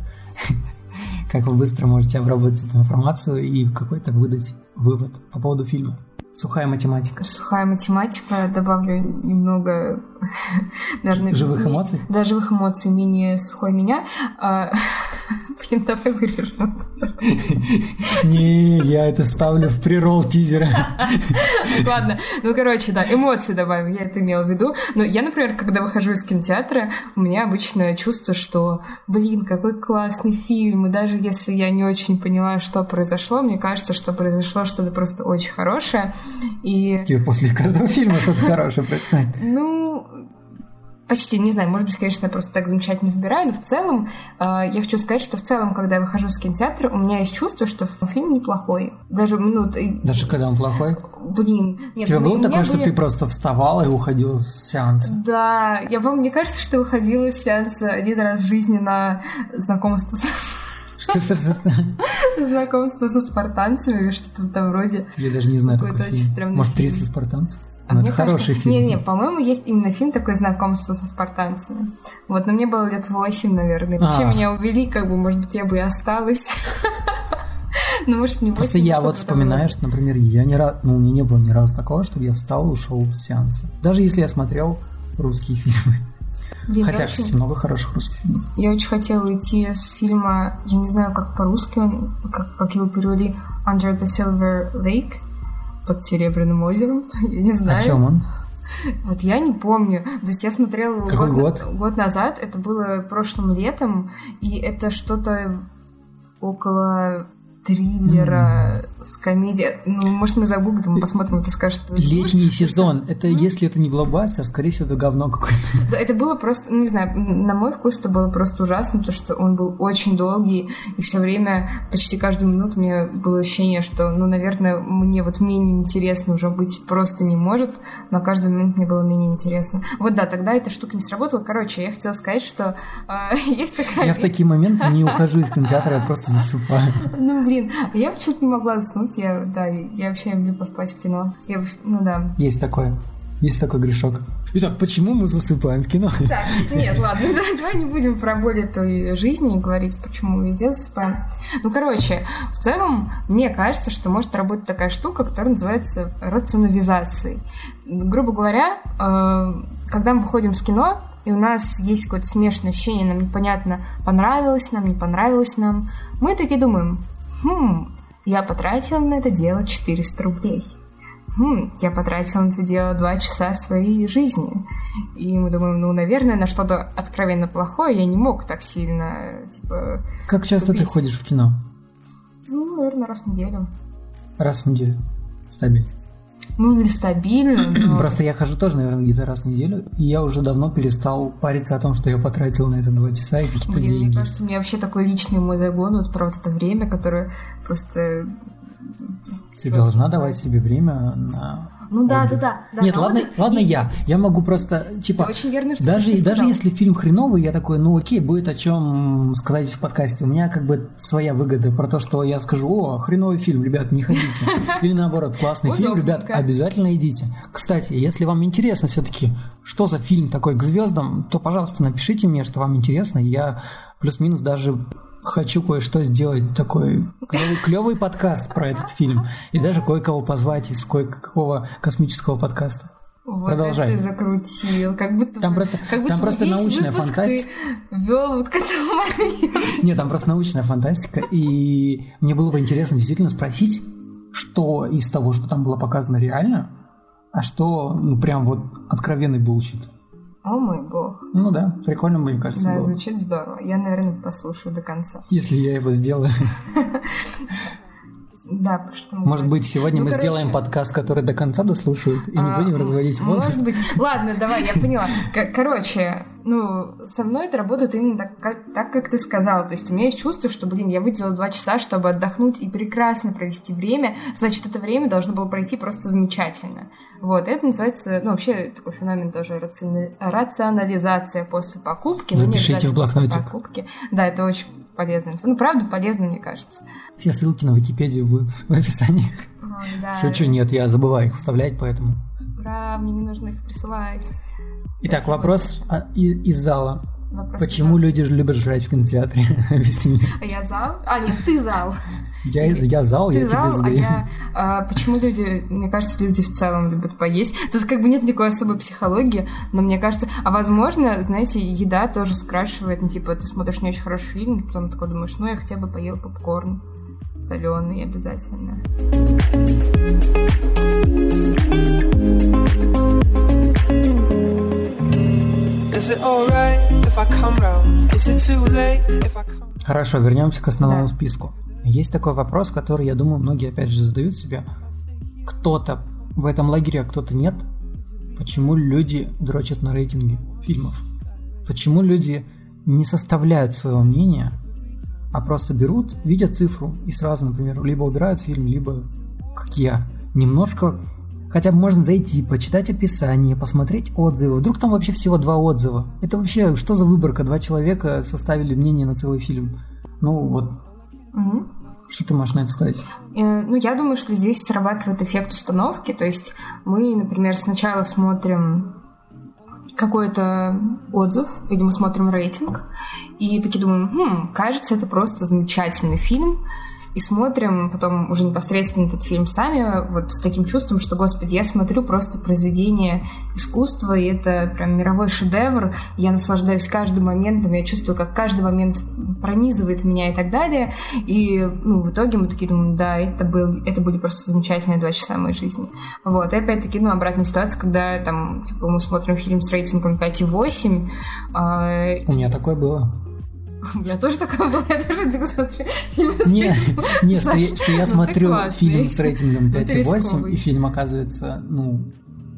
[SPEAKER 1] Как вы быстро можете обработать эту информацию и какой-то выдать вывод по поводу фильма. Сухая математика.
[SPEAKER 2] Сухая математика. Добавлю немного,
[SPEAKER 1] наверное... Живых эмоций?
[SPEAKER 2] Да, живых эмоций, менее сухой меня. А, блин, давай вырежем.
[SPEAKER 1] Не, я это ставлю в прирол тизера.
[SPEAKER 2] Ладно, ну, короче, да, эмоции добавим, я это имела в виду. Но я, например, когда выхожу из кинотеатра, у меня обычно чувство, что, блин, какой классный фильм, и даже если я не очень поняла, что произошло, мне кажется, что произошло что-то просто очень хорошее, и...
[SPEAKER 1] Тебе после каждого фильма что-то хорошее происходит.
[SPEAKER 2] Ну, почти, не знаю, может быть, конечно, я просто так замечательно выбираю, но в целом э, я хочу сказать, что в целом, когда я выхожу из кинотеатра, у меня есть чувство, что фильм неплохой. Даже, ну...
[SPEAKER 1] Даже когда он плохой?
[SPEAKER 2] Блин,
[SPEAKER 1] нет. Тебе было такое, были... что ты просто вставала и уходила с сеанса?
[SPEAKER 2] Да, я помню, мне кажется, что уходила с сеанса один раз в жизни на знакомство с
[SPEAKER 1] что, что, что?
[SPEAKER 2] Знакомство со спартанцами или что-то там вроде.
[SPEAKER 1] Я даже не знаю, какой фильм. Может, 300 спартанцев? А ну, это хороший кажется, фильм.
[SPEAKER 2] Не-не, по-моему, есть именно фильм такой «Знакомство со спартанцами». Вот, но мне было лет восемь, наверное. Вообще а. меня увели, как бы, может быть, я бы и осталась. Ну, может, не 8,
[SPEAKER 1] Просто я вот вспоминаю, что, например, я не раз, ну, у меня не было ни разу такого, чтобы я встал и ушел с сеанса. Даже если я смотрел русские фильмы. Блин, Хотя, очень... кстати, много хороших русских фильмов.
[SPEAKER 2] Я очень хотела уйти с фильма, я не знаю, как по-русски он, как, как его перевели, Under the Silver Lake, под Серебряным озером, я не знаю.
[SPEAKER 1] О чем он?
[SPEAKER 2] Вот я не помню. То есть я смотрела
[SPEAKER 1] Какой год,
[SPEAKER 2] год? год назад, это было прошлым летом, и это что-то около триллера mm. С комедией. Ну, может, мы загуглим, посмотрим, ты скажешь, что
[SPEAKER 1] Летний сезон. Это, если это не блокбастер, скорее всего, это говно какое-то.
[SPEAKER 2] Да, это было просто, не знаю, на мой вкус это было просто ужасно, потому что он был очень долгий, и все время, почти каждую минуту мне было ощущение, что, ну, наверное, мне вот менее интересно уже быть просто не может, но каждый момент мне было менее интересно. Вот да, тогда эта штука не сработала. Короче, я хотела сказать, что э, есть такая...
[SPEAKER 1] Я в такие моменты не ухожу из кинотеатра, я просто засыпаю.
[SPEAKER 2] Ну, блин, Блин, я почему-то не могла заснуть. Я, да, я вообще люблю поспать в кино. Я, ну да.
[SPEAKER 1] Есть такое. Есть такой грешок. Итак, почему мы засыпаем в кино?
[SPEAKER 2] Так, нет, ладно, давай не будем про боль этой жизни и говорить, почему мы везде засыпаем. Ну, короче, в целом, мне кажется, что может работать такая штука, которая называется рационализацией. Грубо говоря, э, когда мы выходим с кино, и у нас есть какое-то смешанное ощущение, нам непонятно, понравилось нам, не понравилось нам, мы таки думаем, Хм, я потратила на это дело 400 рублей. Хм, я потратила на это дело два часа своей жизни. И мы думаем, ну, наверное, на что-то откровенно плохое я не мог так сильно, типа...
[SPEAKER 1] Как часто ты ходишь в кино?
[SPEAKER 2] Ну, наверное, раз в неделю.
[SPEAKER 1] Раз в неделю. Стабильно.
[SPEAKER 2] Ну, нестабильно, но...
[SPEAKER 1] Просто я хожу тоже, наверное, где-то раз в неделю, и я уже давно перестал париться о том, что я потратил на это два часа и какие-то деньги.
[SPEAKER 2] Мне кажется, у меня вообще такой личный мой загон вот про вот это время, которое просто...
[SPEAKER 1] Ты должна давать себе время на
[SPEAKER 2] ну да, да, да, да.
[SPEAKER 1] Нет, ладно, отдых... ладно и... я. Я могу просто, типа,
[SPEAKER 2] Ты очень верно, что
[SPEAKER 1] даже, даже сказал. если фильм хреновый, я такой, ну окей, будет о чем сказать в подкасте. У меня как бы своя выгода про то, что я скажу, о, хреновый фильм, ребят, не ходите. Или наоборот, классный фильм, ребят, обязательно идите. Кстати, если вам интересно все-таки, что за фильм такой к звездам, то, пожалуйста, напишите мне, что вам интересно. Я плюс-минус даже хочу кое-что сделать, такой клевый, клевый подкаст про этот фильм. И даже кое-кого позвать из кое-какого космического подкаста.
[SPEAKER 2] Вот Продолжай. это ты закрутил, как будто
[SPEAKER 1] там просто,
[SPEAKER 2] как будто
[SPEAKER 1] там просто научная фантастика.
[SPEAKER 2] Вел вот к этому моменту.
[SPEAKER 1] Нет, там просто научная фантастика, и мне было бы интересно действительно спросить, что из того, что там было показано реально, а что, ну, прям вот откровенный bullshit.
[SPEAKER 2] О мой бог.
[SPEAKER 1] Ну да, прикольно, мне кажется.
[SPEAKER 2] Да,
[SPEAKER 1] было.
[SPEAKER 2] звучит здорово. Я, наверное, послушаю до конца.
[SPEAKER 1] Если я его сделаю.
[SPEAKER 2] Да, что
[SPEAKER 1] Может быть, сегодня ну, мы короче... сделаем подкаст, который до конца дослушают, и а, не будем разводить воду.
[SPEAKER 2] Может быть. Ладно, давай, я поняла. Короче, ну, со мной это работает именно так как, так, как ты сказала. То есть у меня есть чувство, что, блин, я выделила два часа, чтобы отдохнуть и прекрасно провести время. Значит, это время должно было пройти просто замечательно. Вот, это называется, ну, вообще такой феномен тоже рациона... рационализация после покупки.
[SPEAKER 1] Запишите в блокнотик.
[SPEAKER 2] Покупки. Да, это очень полезная инфа. Ну, правда, полезно, мне кажется.
[SPEAKER 1] Все ссылки на Википедию будут в описании.
[SPEAKER 2] О, да.
[SPEAKER 1] Шучу, нет, я забываю их вставлять, поэтому...
[SPEAKER 2] Ура, мне не нужно их присылать.
[SPEAKER 1] Итак, Спасибо вопрос из зала.
[SPEAKER 2] Вопрос
[SPEAKER 1] Почему люди любят жрать в кинотеатре? Объясни мне.
[SPEAKER 2] А я зал? А, нет, ты зал.
[SPEAKER 1] Я, я зал,
[SPEAKER 2] Ты
[SPEAKER 1] я
[SPEAKER 2] зал,
[SPEAKER 1] тебе задаю.
[SPEAKER 2] А я, а, почему люди, мне кажется, люди в целом любят поесть. То есть как бы нет никакой особой психологии, но мне кажется, а возможно, знаете, еда тоже скрашивает, ну типа ты смотришь не очень хороший фильм, потом такой думаешь, ну я хотя бы поел попкорн соленый обязательно.
[SPEAKER 1] Хорошо, вернемся к основному да. списку. Есть такой вопрос, который, я думаю, многие опять же задают себе. Кто-то в этом лагере, а кто-то нет. Почему люди дрочат на рейтинги фильмов? Почему люди не составляют своего мнения, а просто берут, видят цифру и сразу, например, либо убирают фильм, либо, как я, немножко Хотя бы можно зайти, почитать описание, посмотреть отзывы. Вдруг там вообще всего два отзыва. Это вообще что за выборка? Два человека составили мнение на целый фильм. Ну вот.
[SPEAKER 2] Угу.
[SPEAKER 1] Что ты можешь на это сказать?
[SPEAKER 2] Э, ну, я думаю, что здесь срабатывает эффект установки. То есть мы, например, сначала смотрим какой-то отзыв, или мы смотрим рейтинг, и такие думаем, хм, кажется, это просто замечательный фильм, и смотрим потом уже непосредственно этот фильм сами, вот с таким чувством, что, господи, я смотрю просто произведение искусства, и это прям мировой шедевр, я наслаждаюсь каждым моментом, я чувствую, как каждый момент пронизывает меня и так далее, и ну, в итоге мы такие думаем, да, это, был, это были просто замечательные два часа моей жизни. Вот, и опять-таки, ну, обратная ситуация, когда там, типа, мы смотрим фильм с рейтингом 5,8.
[SPEAKER 1] Э... У меня такое было.
[SPEAKER 2] У меня тоже такое было, я тоже так смотрю фильмы
[SPEAKER 1] с Не, не что, я, что я ну, смотрю фильм с рейтингом 5,8, и фильм оказывается, ну,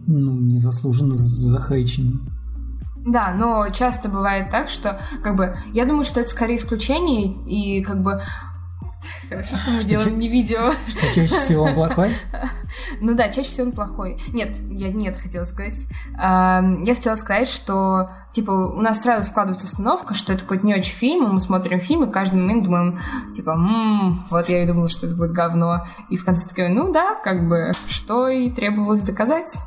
[SPEAKER 1] ну, незаслуженно захейчен.
[SPEAKER 2] Да, но часто бывает так, что, как бы, я думаю, что это скорее исключение, и, как бы, Хорошо, что мы делаем не видео.
[SPEAKER 1] Что чаще всего он плохой?
[SPEAKER 2] Ну да, чаще всего он плохой. Нет, я нет хотела сказать. Я хотела сказать, что типа у нас сразу складывается установка, что это какой-то не очень фильм, мы смотрим фильм и каждый момент думаем, типа, ммм, вот я и думала, что это будет говно. И в конце такая, ну да, как бы, что и требовалось доказать.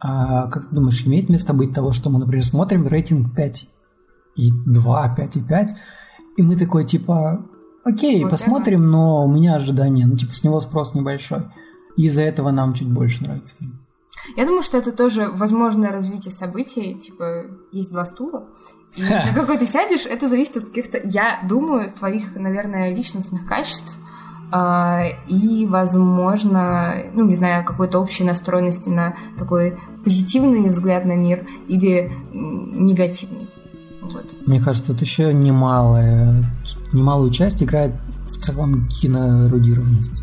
[SPEAKER 1] А как ты думаешь, имеет место быть того, что мы, например, смотрим рейтинг 5 и 2, 5 и 5, и мы такой, типа, Окей, вот посмотрим, это. но у меня ожидания, ну, типа, с него спрос небольшой. И из-за этого нам чуть больше нравится фильм.
[SPEAKER 2] Я думаю, что это тоже возможное развитие событий. Типа, есть два стула. И на какой ты сядешь, это зависит от каких-то, я думаю, твоих, наверное, личностных качеств. А, и, возможно, ну, не знаю, какой-то общей настроенности на такой позитивный взгляд на мир или негативный. Вот.
[SPEAKER 1] Мне кажется, тут еще немалая, немалую часть играет в целом киноэрудированность.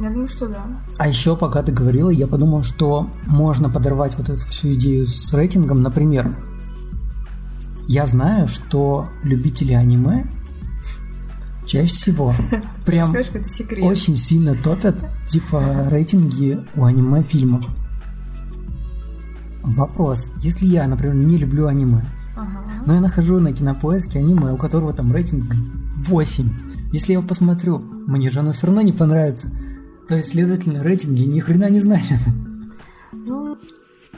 [SPEAKER 2] Я думаю, что да.
[SPEAKER 1] А еще, пока ты говорила, я подумал, что можно подорвать вот эту всю идею с рейтингом. Например, я знаю, что любители аниме чаще всего прям очень сильно топят типа рейтинги у аниме фильмов. Вопрос, если я, например, не люблю аниме, Ага. Но я нахожу на кинопоиске аниме, у которого там рейтинг 8. Если я его посмотрю, мне же оно все равно не понравится. То есть, следовательно, рейтинги ни хрена не значат.
[SPEAKER 2] Ну,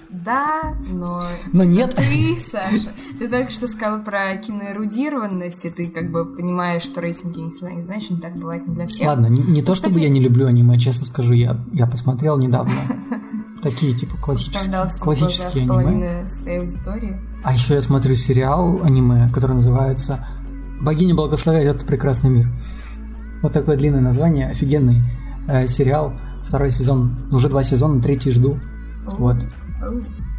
[SPEAKER 2] Да, но...
[SPEAKER 1] Но нет.
[SPEAKER 2] Ты, Саша, ты только что сказал про киноэрудированность, и ты как бы понимаешь, что рейтинги ни хрена не значит, не так бывает не для всех.
[SPEAKER 1] Ладно, не, не то, чтобы я не люблю аниме, честно скажу, я, я посмотрел недавно. Такие, типа, классические, классические аниме.
[SPEAKER 2] своей аудитории.
[SPEAKER 1] А еще я смотрю сериал аниме, который называется «Богиня благословляет этот прекрасный мир». Вот такое длинное название, офигенный э, сериал. Второй сезон, уже два сезона, третий жду. Вот.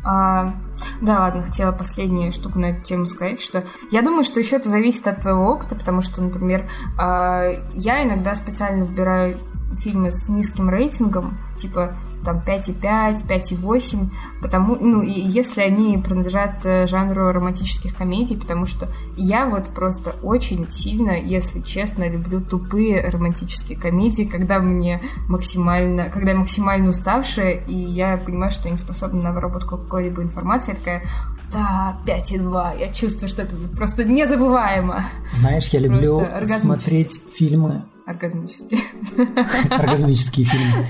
[SPEAKER 2] А, да, ладно, хотела последнюю штуку на эту тему сказать, что я думаю, что еще это зависит от твоего опыта, потому что, например, а, я иногда специально выбираю фильмы с низким рейтингом, типа там 5,5, 5,8, потому, ну, и если они принадлежат э, жанру романтических комедий, потому что я вот просто очень сильно, если честно, люблю тупые романтические комедии, когда мне максимально, когда я максимально уставшая, и я понимаю, что я не способна на обработку какой-либо информации, я такая, да, 5,2, я чувствую, что это просто незабываемо.
[SPEAKER 1] Знаешь, я люблю смотреть фильмы
[SPEAKER 2] Оргазмические.
[SPEAKER 1] Оргазмические фильмы.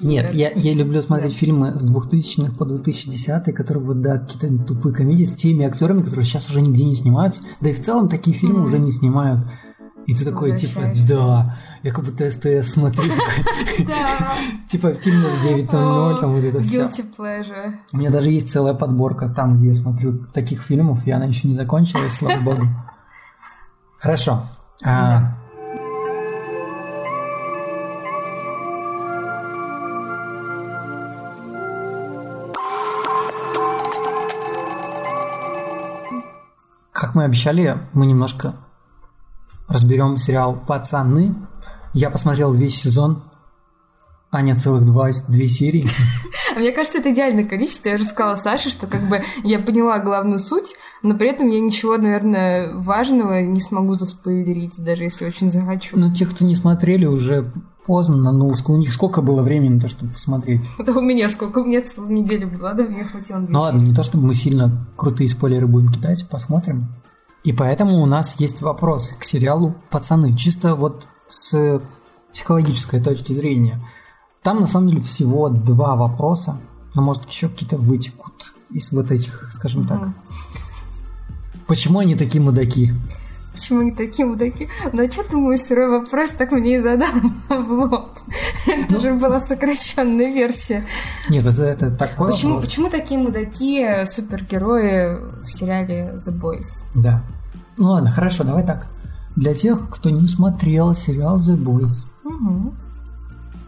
[SPEAKER 1] Нет, я, я люблю смотреть да. фильмы с 2000-х по 2010 которые вот, да, какие-то тупые комедии с теми актерами, которые сейчас уже нигде не снимаются. Да и в целом такие фильмы mm-hmm. уже не снимают. И ты такой, типа, да, я как будто СТС смотрю. Типа фильмов 9.00, там вот это все.
[SPEAKER 2] Guilty pleasure.
[SPEAKER 1] У меня даже есть целая подборка там, где я смотрю таких фильмов, и она еще не закончилась, слава богу. Хорошо. А, Как мы обещали, мы немножко разберем сериал «Пацаны». Я посмотрел весь сезон, Аня целых два, две серии.
[SPEAKER 2] Мне кажется, это идеальное количество. Я уже сказала Саше, что как бы я поняла главную суть, но при этом я ничего, наверное, важного не смогу заспойлерить, даже если очень захочу.
[SPEAKER 1] Ну, те, кто не смотрели, уже поздно, ну, у них сколько было времени-то, чтобы посмотреть?
[SPEAKER 2] Да у меня сколько, у меня целую неделю была, да, мне хватило
[SPEAKER 1] Ну ладно, не то, чтобы мы сильно крутые спойлеры будем кидать, посмотрим. И поэтому у нас есть вопрос к сериалу «Пацаны», чисто вот с психологической точки зрения. Там, на самом деле, всего два вопроса, но, может, еще какие-то вытекут из вот этих, скажем так. Почему они такие мудаки?
[SPEAKER 2] Почему они такие мудаки? Ну, а что ты мой сырой вопрос так мне и задал в лоб? Это ну, же была сокращенная версия.
[SPEAKER 1] Нет, это, это такой
[SPEAKER 2] почему,
[SPEAKER 1] вопрос.
[SPEAKER 2] Почему такие мудаки супергерои в сериале The Boys?
[SPEAKER 1] Да. Ну ладно, хорошо, давай так. Для тех, кто не смотрел сериал The Boys, угу.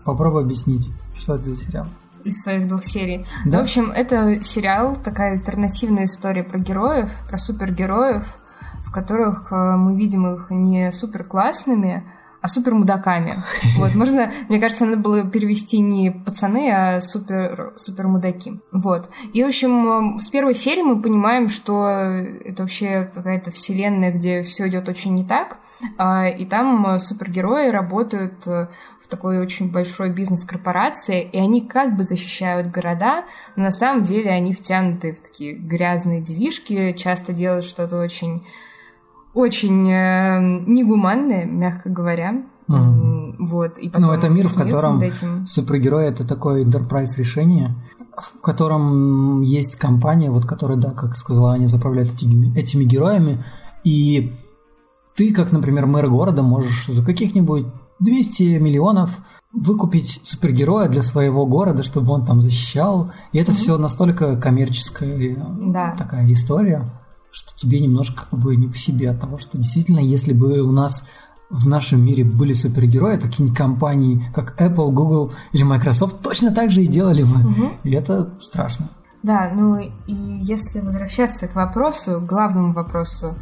[SPEAKER 1] попробуй объяснить, что это за сериал
[SPEAKER 2] из своих двух серий. Да? В общем, это сериал, такая альтернативная история про героев, про супергероев, в которых э, мы видим их не супер классными, а супер мудаками. Вот, можно, мне кажется, надо было перевести не пацаны, а супер, супер мудаки. Вот. И, в общем, с первой серии мы понимаем, что это вообще какая-то вселенная, где все идет очень не так. А, и там супергерои работают э, в такой очень большой бизнес-корпорации, и они как бы защищают города, но на самом деле они втянуты в такие грязные делишки, часто делают что-то очень очень э, негуманные, мягко говоря. Mm. Вот, и потом
[SPEAKER 1] ну, это мир, в котором этим. супергерой это такое enterprise решение, в котором есть компания, вот которая, да, как сказала Аня, заправляет этими, этими героями, и ты, как, например, мэр города, можешь за каких-нибудь 200 миллионов выкупить супергероя для своего города, чтобы он там защищал. И это mm-hmm. все настолько коммерческая да. такая история что тебе немножко как бы не по себе от того, что действительно, если бы у нас в нашем мире были супергерои, такие компании, как Apple, Google или Microsoft, точно так же и делали бы. Угу. И это страшно.
[SPEAKER 2] Да, ну и если возвращаться к вопросу, главному вопросу,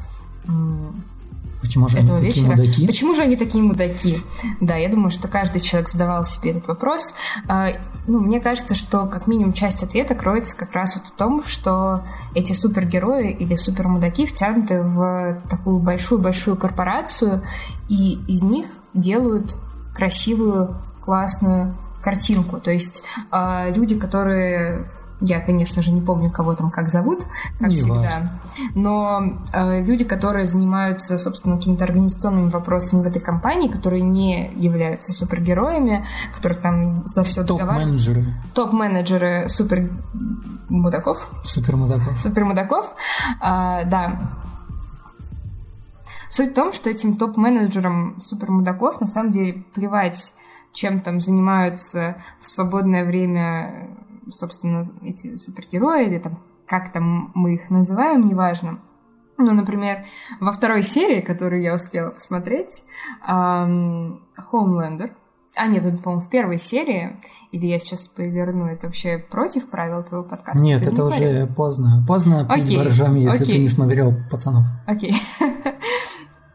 [SPEAKER 1] Почему же этого они такие вечера. мудаки?
[SPEAKER 2] Почему же они такие мудаки? Да, я думаю, что каждый человек задавал себе этот вопрос. А, ну, мне кажется, что как минимум часть ответа кроется как раз вот в том, что эти супергерои или супермудаки втянуты в такую большую-большую корпорацию, и из них делают красивую, классную картинку. То есть а, люди, которые Я, конечно же, не помню, кого там как зовут, как
[SPEAKER 1] Не
[SPEAKER 2] всегда.
[SPEAKER 1] важно.
[SPEAKER 2] Но э, люди, которые занимаются, собственно, какими-то организационными вопросами в этой компании, которые не являются супергероями, которые там за все договаривают.
[SPEAKER 1] Топ-менеджеры
[SPEAKER 2] Топ-менеджеры супер мудаков,
[SPEAKER 1] супер мудаков.
[SPEAKER 2] супер мудаков, а, да. Суть в том, что этим топ-менеджерам супер мудаков на самом деле плевать, чем там занимаются в свободное время, собственно, эти супергерои или там как там мы их называем, неважно. Ну, например, во второй серии, которую я успела посмотреть, Homelander. А, нет, это, по-моему, в первой серии. Или я сейчас поверну это вообще против правил твоего подкаста?
[SPEAKER 1] Нет,
[SPEAKER 2] Ты
[SPEAKER 1] это
[SPEAKER 2] не
[SPEAKER 1] уже поздно. Поздно пить
[SPEAKER 2] Окей,
[SPEAKER 1] боржоми, если ты
[SPEAKER 2] окей.
[SPEAKER 1] не смотрел пацанов.
[SPEAKER 2] Окей.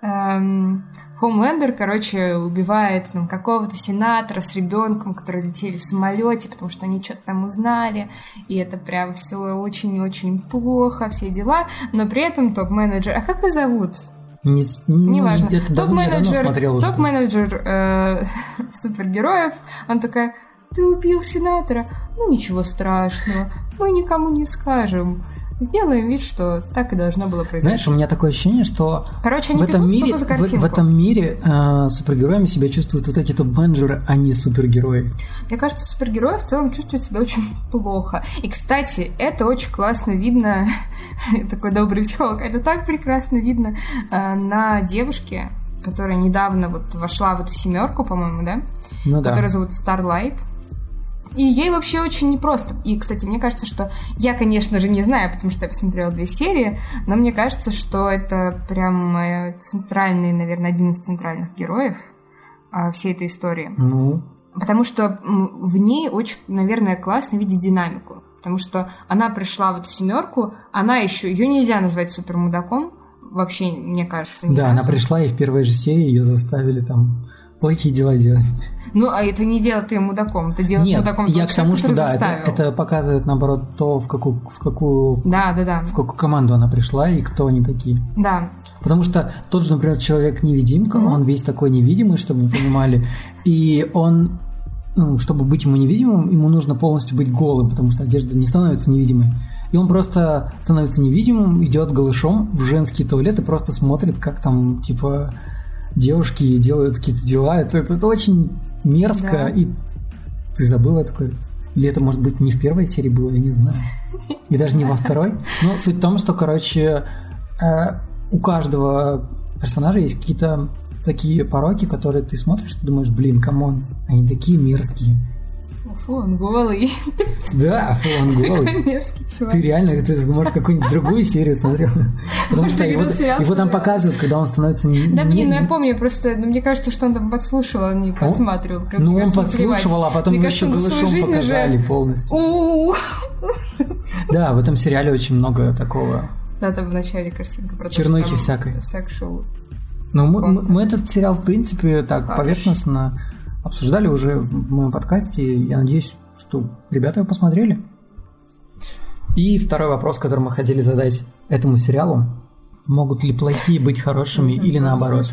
[SPEAKER 2] Эм, Хоумлендер, короче, убивает там, какого-то сенатора с ребенком, которые летели в самолете, потому что они что-то там узнали, и это прям все очень-очень плохо, все дела. Но при этом топ-менеджер... А как ее зовут?
[SPEAKER 1] Не, ну,
[SPEAKER 2] Неважно. Топ-менеджер, топ-менеджер э, супергероев, он такая, ты убил сенатора? Ну, ничего страшного, мы никому не скажем. Сделаем вид, что так и должно было произойти.
[SPEAKER 1] Знаешь, у меня такое ощущение, что
[SPEAKER 2] Короче, они
[SPEAKER 1] в этом мире,
[SPEAKER 2] за
[SPEAKER 1] в, в этом мире э, супергероями себя чувствуют вот эти топ-менеджеры, а не супергерои.
[SPEAKER 2] Мне кажется, супергерои в целом чувствуют себя очень плохо. И, кстати, это очень классно видно, такой добрый психолог, это так прекрасно видно э, на девушке, которая недавно вот вошла в эту семерку, по-моему, да?
[SPEAKER 1] Ну да.
[SPEAKER 2] Которая зовут Starlight. И ей вообще очень непросто. И, кстати, мне кажется, что я, конечно же, не знаю, потому что я посмотрела две серии, но мне кажется, что это прям э, центральный, наверное, один из центральных героев а, всей этой истории.
[SPEAKER 1] Ну,
[SPEAKER 2] Потому что в ней очень, наверное, классно видеть динамику. Потому что она пришла в эту семерку, она еще, ее нельзя назвать супер мудаком, вообще, мне кажется,
[SPEAKER 1] да,
[SPEAKER 2] разу.
[SPEAKER 1] она пришла, и в первой же серии ее заставили там плохие дела делать.
[SPEAKER 2] Ну, а это не делает ее мудаком, это делает
[SPEAKER 1] Нет,
[SPEAKER 2] мудаком
[SPEAKER 1] я к тому, что да, это, это показывает, наоборот, то, в какую, в какую
[SPEAKER 2] Да, да, да.
[SPEAKER 1] в какую команду она пришла и кто они такие.
[SPEAKER 2] Да.
[SPEAKER 1] Потому что тот же, например, человек-невидимка,
[SPEAKER 2] Мгм.
[SPEAKER 1] он весь такой невидимый, чтобы вы понимали, и он, ну, чтобы быть ему невидимым, ему нужно полностью быть голым, потому что одежда не становится невидимой. И он просто становится невидимым, идет голышом в женский туалет и просто смотрит, как там, типа, девушки делают какие-то дела. Это, это, это очень мерзко,
[SPEAKER 2] Да.
[SPEAKER 1] и ты забыла такое. Или это, может быть, не в первой серии было, я не знаю. И даже не во второй. Но суть в том, что, короче, э, у каждого персонажа есть какие-то такие пороки, которые ты смотришь, ты думаешь, блин, come on, они такие мерзкие.
[SPEAKER 2] Фу, он голый.
[SPEAKER 1] Да, фу, он голый.
[SPEAKER 2] Такой мерзкий чувак.
[SPEAKER 1] Ты реально, ты, может, какую-нибудь другую серию смотрел? Потому что его, его там показывают, когда он становится...
[SPEAKER 2] Да, блин, ну я помню, просто, ну, мне кажется, что он там подслушивал, а не подсматривал.
[SPEAKER 1] Ну, он подслушивал, а потом еще голышом показали полностью. Да, в этом сериале очень много такого.
[SPEAKER 2] Да, там в начале картинка про
[SPEAKER 1] Чернухи всякой.
[SPEAKER 2] Sexual.
[SPEAKER 1] Ну, мы, мы- этот сериал, в принципе, так
[SPEAKER 2] Harsh.
[SPEAKER 1] поверхностно обсуждали уже в моем подкасте. Я надеюсь, что ребята его посмотрели. И второй вопрос, который мы хотели задать этому сериалу. Могут ли плохие быть хорошими или наоборот?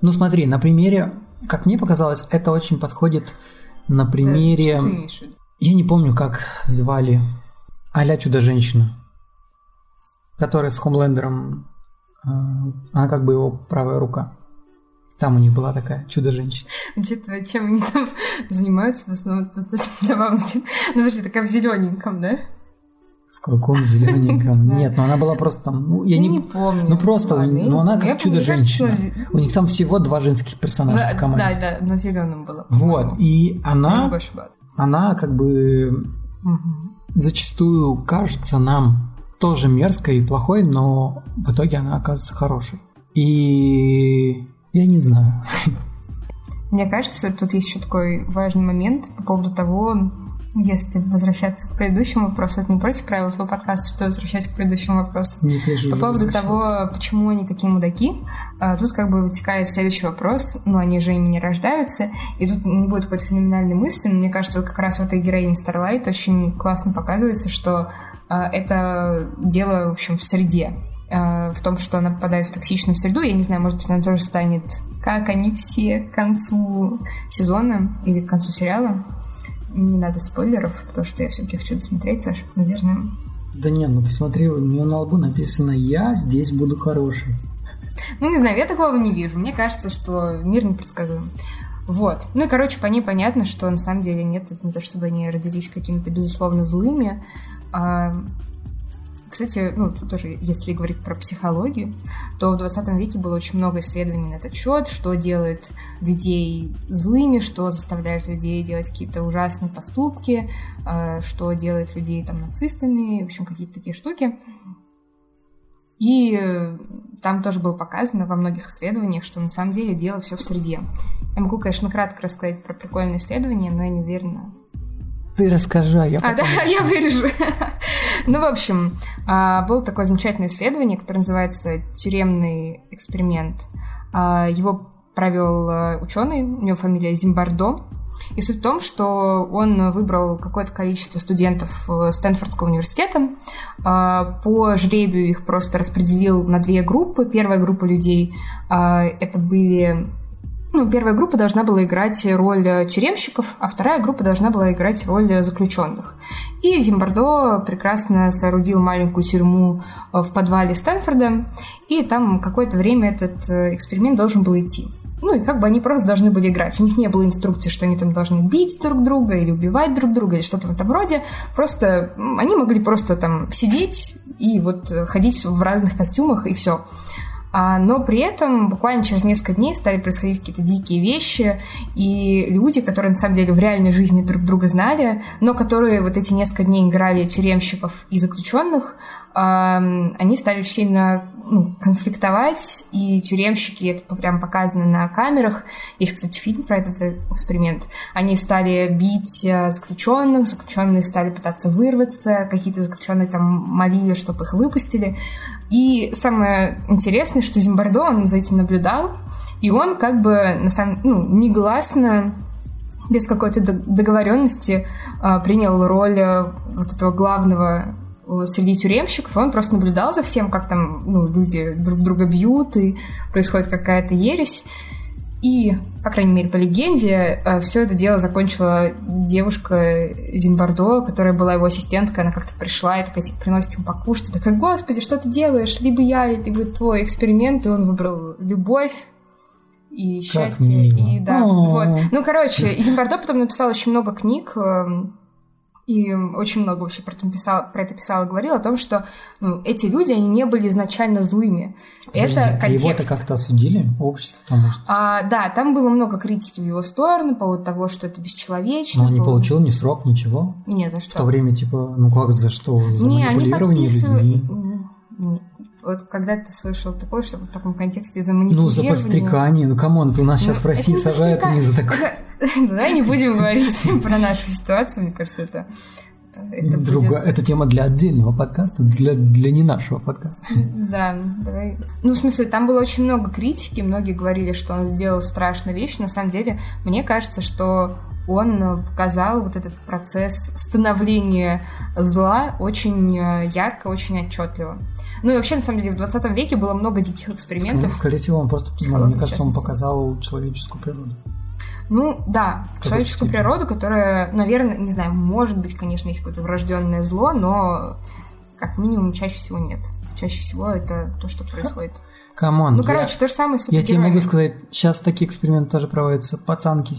[SPEAKER 1] Ну смотри, на примере, как мне показалось, это очень подходит на примере... Я не помню, как звали а-ля Чудо-женщина, которая с Хомлендером, э, она как бы его правая рука. Там у них была такая Чудо-женщина.
[SPEAKER 2] Учитывая, чем они там занимаются, в основном это достаточно забавно звучит. Ну, подожди, такая в зелененьком, да?
[SPEAKER 1] В каком зелененьком? Нет, ну она была просто там... Ну, я
[SPEAKER 2] Я
[SPEAKER 1] не...
[SPEAKER 2] не помню.
[SPEAKER 1] Ну просто,
[SPEAKER 2] Ладно,
[SPEAKER 1] ну она как Чудо-женщина. У них там всего два женских персонажа
[SPEAKER 2] Да,
[SPEAKER 1] в команде.
[SPEAKER 2] да, да, но в зеленом было.
[SPEAKER 1] Вот, и она, она как бы
[SPEAKER 2] Мгм.
[SPEAKER 1] зачастую кажется нам тоже мерзкой и плохой, но в итоге она оказывается хорошей. И я не знаю.
[SPEAKER 2] Мне кажется, тут есть еще такой важный момент по поводу того, если возвращаться к предыдущему вопросу, это не против правил этого подкаста, что возвращаясь к предыдущему вопросу.
[SPEAKER 1] Не хочу
[SPEAKER 2] По поводу того, почему они такие мудаки, а, тут как бы вытекает следующий вопрос. Ну, они же ими не рождаются, и тут не будет какой-то феноменальной мысли, но мне кажется, вот как раз в этой героине Starlight очень классно показывается, что а, это дело, в общем, в среде. А, в том, что она попадает в токсичную среду. Я не знаю, может быть, она тоже станет, как они все, к концу сезона или к концу сериала. Не надо спойлеров, потому что я все-таки хочу досмотреть, Саша, наверное.
[SPEAKER 1] Да не, ну посмотри, у нее на лбу написано «Я здесь буду хороший».
[SPEAKER 2] Ну, не знаю, я такого не вижу. Мне кажется, что мир непредсказуем. Вот. Ну и, короче, по ней понятно, что на самом деле нет, это не то, чтобы они родились какими-то, безусловно, злыми. А, кстати, ну, тут тоже, если говорить про психологию, то в 20 веке было очень много исследований на этот счет, что делает людей злыми, что заставляет людей делать какие-то ужасные поступки, а, что делает людей там нацистами, в общем, какие-то такие штуки. И э, там тоже было показано во многих исследованиях, что на самом деле дело все в среде. Я могу, конечно, кратко рассказать про прикольное исследование, но я не уверена.
[SPEAKER 1] Ты расскажи, а я
[SPEAKER 2] А, да, я вырежу. ну, в общем, а, было такое замечательное исследование, которое называется «Тюремный эксперимент». А, его провел э, ученый, у него фамилия Зимбардо. И суть в том, что он выбрал какое-то количество студентов э, Стэнфордского университета. А, по жребию их просто распределил на две группы. Первая группа людей а, это были ну, первая группа должна была играть роль тюремщиков, а вторая группа должна была играть роль заключенных. И Зимбардо прекрасно соорудил маленькую тюрьму э, в подвале Стэнфорда, и там какое-то время этот э, эксперимент должен был идти. Ну и как бы они просто должны были играть. У них не было инструкции, что они там должны бить друг друга или убивать друг друга или что-то в этом роде. Просто они могли просто там сидеть и вот ходить в разных костюмах и все. А, но при этом буквально через несколько дней стали происходить какие-то дикие вещи, и люди, которые на самом деле в реальной жизни друг друга знали, но которые вот эти несколько дней играли тюремщиков и заключенных, они стали очень сильно ну, конфликтовать, и тюремщики, это прям показано на камерах, есть, кстати, фильм про этот эксперимент, они стали бить э, заключенных, заключенные стали пытаться вырваться, какие-то заключенные там молили, чтобы их выпустили, и самое интересное, что Зимбардо, он за этим наблюдал, и он как бы на самом, ну, негласно без какой-то договоренности э, принял роль э, вот этого главного среди тюремщиков, он просто наблюдал за всем, как там ну, люди друг друга бьют, и происходит какая-то ересь. И, по крайней мере, по легенде, э, все это дело закончила девушка Зимбардо, которая была его ассистенткой. Она как-то пришла и такая, типа, приносит ему покушать. И такая, господи, что ты делаешь? Либо я, либо твой эксперимент. И он выбрал любовь и счастье. И да, вот. Ну, короче, и Зимбардо потом написал очень много книг, эм, и очень много вообще про это писал, про это писал и говорил о том, что ну, эти люди, они не были изначально злыми. Подожди, это контекст. А
[SPEAKER 1] его-то как-то осудили, общество потому что...
[SPEAKER 2] А, да, там было много критики в его сторону по поводу того, что это бесчеловечно.
[SPEAKER 1] Но он не получил ни срок, ничего?
[SPEAKER 2] Нет, за что?
[SPEAKER 1] В то время, типа, ну как, за что? За
[SPEAKER 2] не,
[SPEAKER 1] манипулирование
[SPEAKER 2] они подписыв...
[SPEAKER 1] людьми?
[SPEAKER 2] Вот когда ты слышал такое, что в таком контексте за.
[SPEAKER 1] Ну, за подстрекание. Ну, come on, ты у нас ну, сейчас в России сажают, а не за такое.
[SPEAKER 2] Давай не будем говорить про нашу ситуацию, мне кажется, это
[SPEAKER 1] это Друга... будет... Это тема для отдельного подкаста, для, для не нашего подкаста.
[SPEAKER 2] Да, давай. Ну, в смысле, там было очень много критики, многие говорили, что он сделал страшную вещь. На самом деле, мне кажется, что он показал вот этот процесс становления зла очень э, ярко, очень отчетливо. Ну и вообще, на самом деле, в 20 веке было много диких экспериментов.
[SPEAKER 1] Скорее всего, он просто, мне кажется, он показал человеческую природу.
[SPEAKER 2] Ну, да, как человеческую это? природу, которая, наверное, не знаю, может быть, конечно, есть какое-то врожденное зло, но как минимум чаще всего нет. Чаще всего это то, что происходит.
[SPEAKER 1] Come on.
[SPEAKER 2] Ну, короче, я, то же самое с
[SPEAKER 1] Я тебе могу сказать, сейчас такие эксперименты тоже проводятся. Пацанки.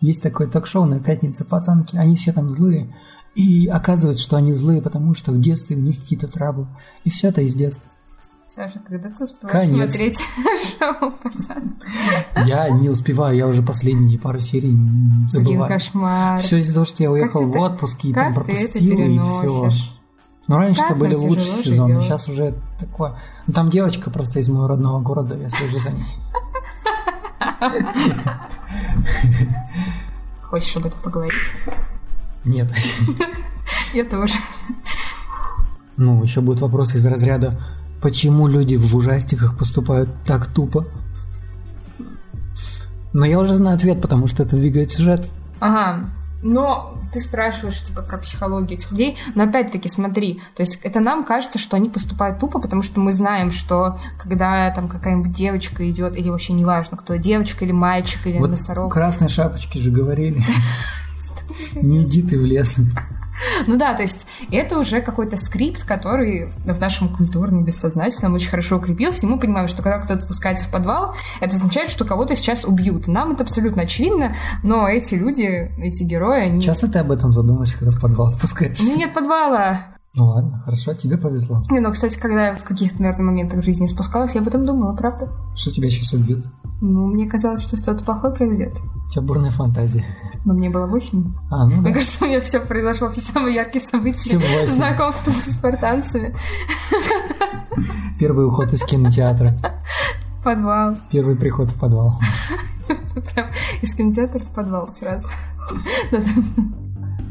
[SPEAKER 1] Есть такое ток-шоу на пятнице «Пацанки». Они все там злые. И оказывается, что они злые, потому что в детстве у них какие-то траблы. И все это из детства.
[SPEAKER 2] Саша, когда ты успеваешь Конец. смотреть шоу «Пацан»?
[SPEAKER 1] Я не успеваю, я уже последние пару серий забываю.
[SPEAKER 2] Блин, кошмар.
[SPEAKER 1] Все из-за того, что я уехал в отпуск и там пропустил, и все. Ну, раньше-то были лучшие сезоны, сейчас уже такое. Ну, там девочка просто из моего родного города, я слежу за ней.
[SPEAKER 2] Хочешь об этом поговорить?
[SPEAKER 1] Нет.
[SPEAKER 2] Я тоже.
[SPEAKER 1] Ну, еще будет вопрос из разряда Почему люди в ужастиках поступают так тупо? Но я уже знаю ответ, потому что это двигает сюжет.
[SPEAKER 2] Ага. Но ты спрашиваешь, типа, про психологию этих людей, но опять-таки, смотри, то есть это нам кажется, что они поступают тупо, потому что мы знаем, что когда там какая-нибудь девочка идет, или вообще неважно, кто девочка или мальчик, или вот носорог.
[SPEAKER 1] красные шапочки же говорили. Не иди ты в лес.
[SPEAKER 2] Ну да, то есть это уже какой-то скрипт, который в нашем культурном бессознательном очень хорошо укрепился, и мы понимаем, что когда кто-то спускается в подвал, это означает, что кого-то сейчас убьют. Нам это абсолютно очевидно, но эти люди, эти герои, они...
[SPEAKER 1] Часто ты об этом задумаешься, когда в подвал спускаешься?
[SPEAKER 2] У меня нет подвала.
[SPEAKER 1] Ну ладно, хорошо, тебе повезло.
[SPEAKER 2] Не, ну, кстати, когда я в каких-то, наверное, моментах жизни спускалась, я об этом думала, правда?
[SPEAKER 1] Что тебя сейчас убьют?
[SPEAKER 2] Ну, мне казалось, что что-то плохое произойдет.
[SPEAKER 1] У тебя бурная фантазия.
[SPEAKER 2] Но мне было восемь.
[SPEAKER 1] А, ну
[SPEAKER 2] Мне
[SPEAKER 1] да.
[SPEAKER 2] кажется, у меня все произошло, все самые яркие события.
[SPEAKER 1] Все восемь.
[SPEAKER 2] Знакомство со спартанцами.
[SPEAKER 1] Первый уход из кинотеатра.
[SPEAKER 2] Подвал.
[SPEAKER 1] Первый приход в подвал.
[SPEAKER 2] Прям из кинотеатра в подвал сразу.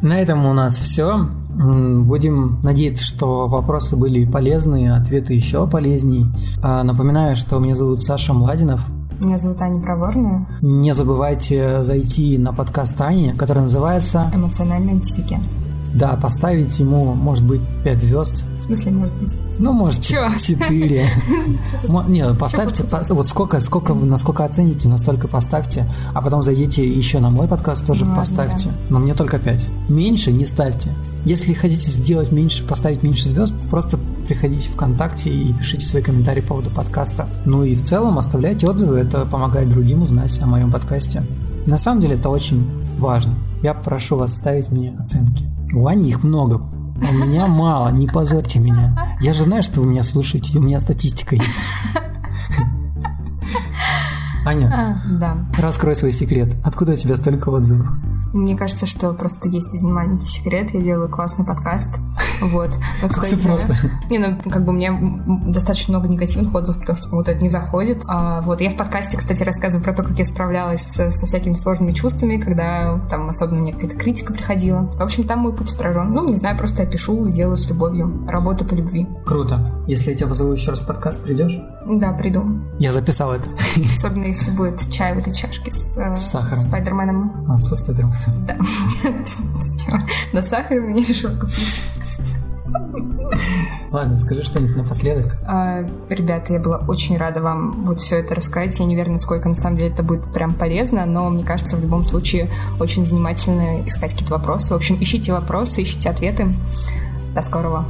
[SPEAKER 1] На этом у нас все. Будем надеяться, что вопросы были полезные, ответы еще полезней. А, Напоминаю, что меня зовут Саша Младинов.
[SPEAKER 2] Меня зовут Аня Проворная.
[SPEAKER 1] Не забывайте зайти на подкаст Ани, который называется
[SPEAKER 2] Эмоциональный интеллигент.
[SPEAKER 1] Да, поставить ему, может быть, 5 звезд.
[SPEAKER 2] В смысле, может быть?
[SPEAKER 1] Ну, может,
[SPEAKER 2] Чё?
[SPEAKER 1] 4. Не, поставьте, пос- вот сколько, сколько, насколько оцените, настолько поставьте, а потом зайдите еще на мой подкаст, тоже поставьте. Но мне только 5. Меньше не ставьте. Если хотите сделать меньше, поставить меньше звезд, просто приходите ВКонтакте и пишите свои комментарии по поводу подкаста. Ну и в целом оставляйте отзывы, это помогает другим узнать о моем подкасте. На самом деле это очень важно. Я прошу вас ставить мне оценки. У Ани их много, а у меня мало, не позорьте меня. Я же знаю, что вы меня слушаете, у меня статистика есть. Аня,
[SPEAKER 2] А, да.
[SPEAKER 1] раскрой свой секрет. Откуда у тебя столько отзывов?
[SPEAKER 2] Мне кажется, что просто есть один маленький секрет. Я делаю классный подкаст. Вот. Но, кстати,
[SPEAKER 1] просто.
[SPEAKER 2] Не, ну, как бы у меня м, достаточно много негативных отзывов, потому что вот это не заходит. А, вот. Я в подкасте, кстати, рассказываю про то, как я справлялась со, со всякими сложными чувствами, когда там особенно мне какая-то критика приходила. В общем, там мой путь отражен. Ну, не знаю, просто я пишу и делаю с любовью. Работа по любви.
[SPEAKER 1] Круто. Если я тебя позову еще раз в подкаст, придешь?
[SPEAKER 2] Да, приду.
[SPEAKER 1] Я записал это.
[SPEAKER 2] Особенно, если будет чай в этой чашке с, э,
[SPEAKER 1] С сахаром.
[SPEAKER 2] Спайдерменом.
[SPEAKER 1] А, со Спайдерменом.
[SPEAKER 2] Да. На сахар мне решил купить.
[SPEAKER 1] Ладно, скажи что-нибудь напоследок.
[SPEAKER 2] А, Ребята, я была очень рада вам вот все это рассказать. Я не уверена, насколько на самом деле это будет прям полезно, но мне кажется, в любом случае очень занимательно искать какие-то вопросы. В общем, ищите вопросы, ищите ответы. До скорого.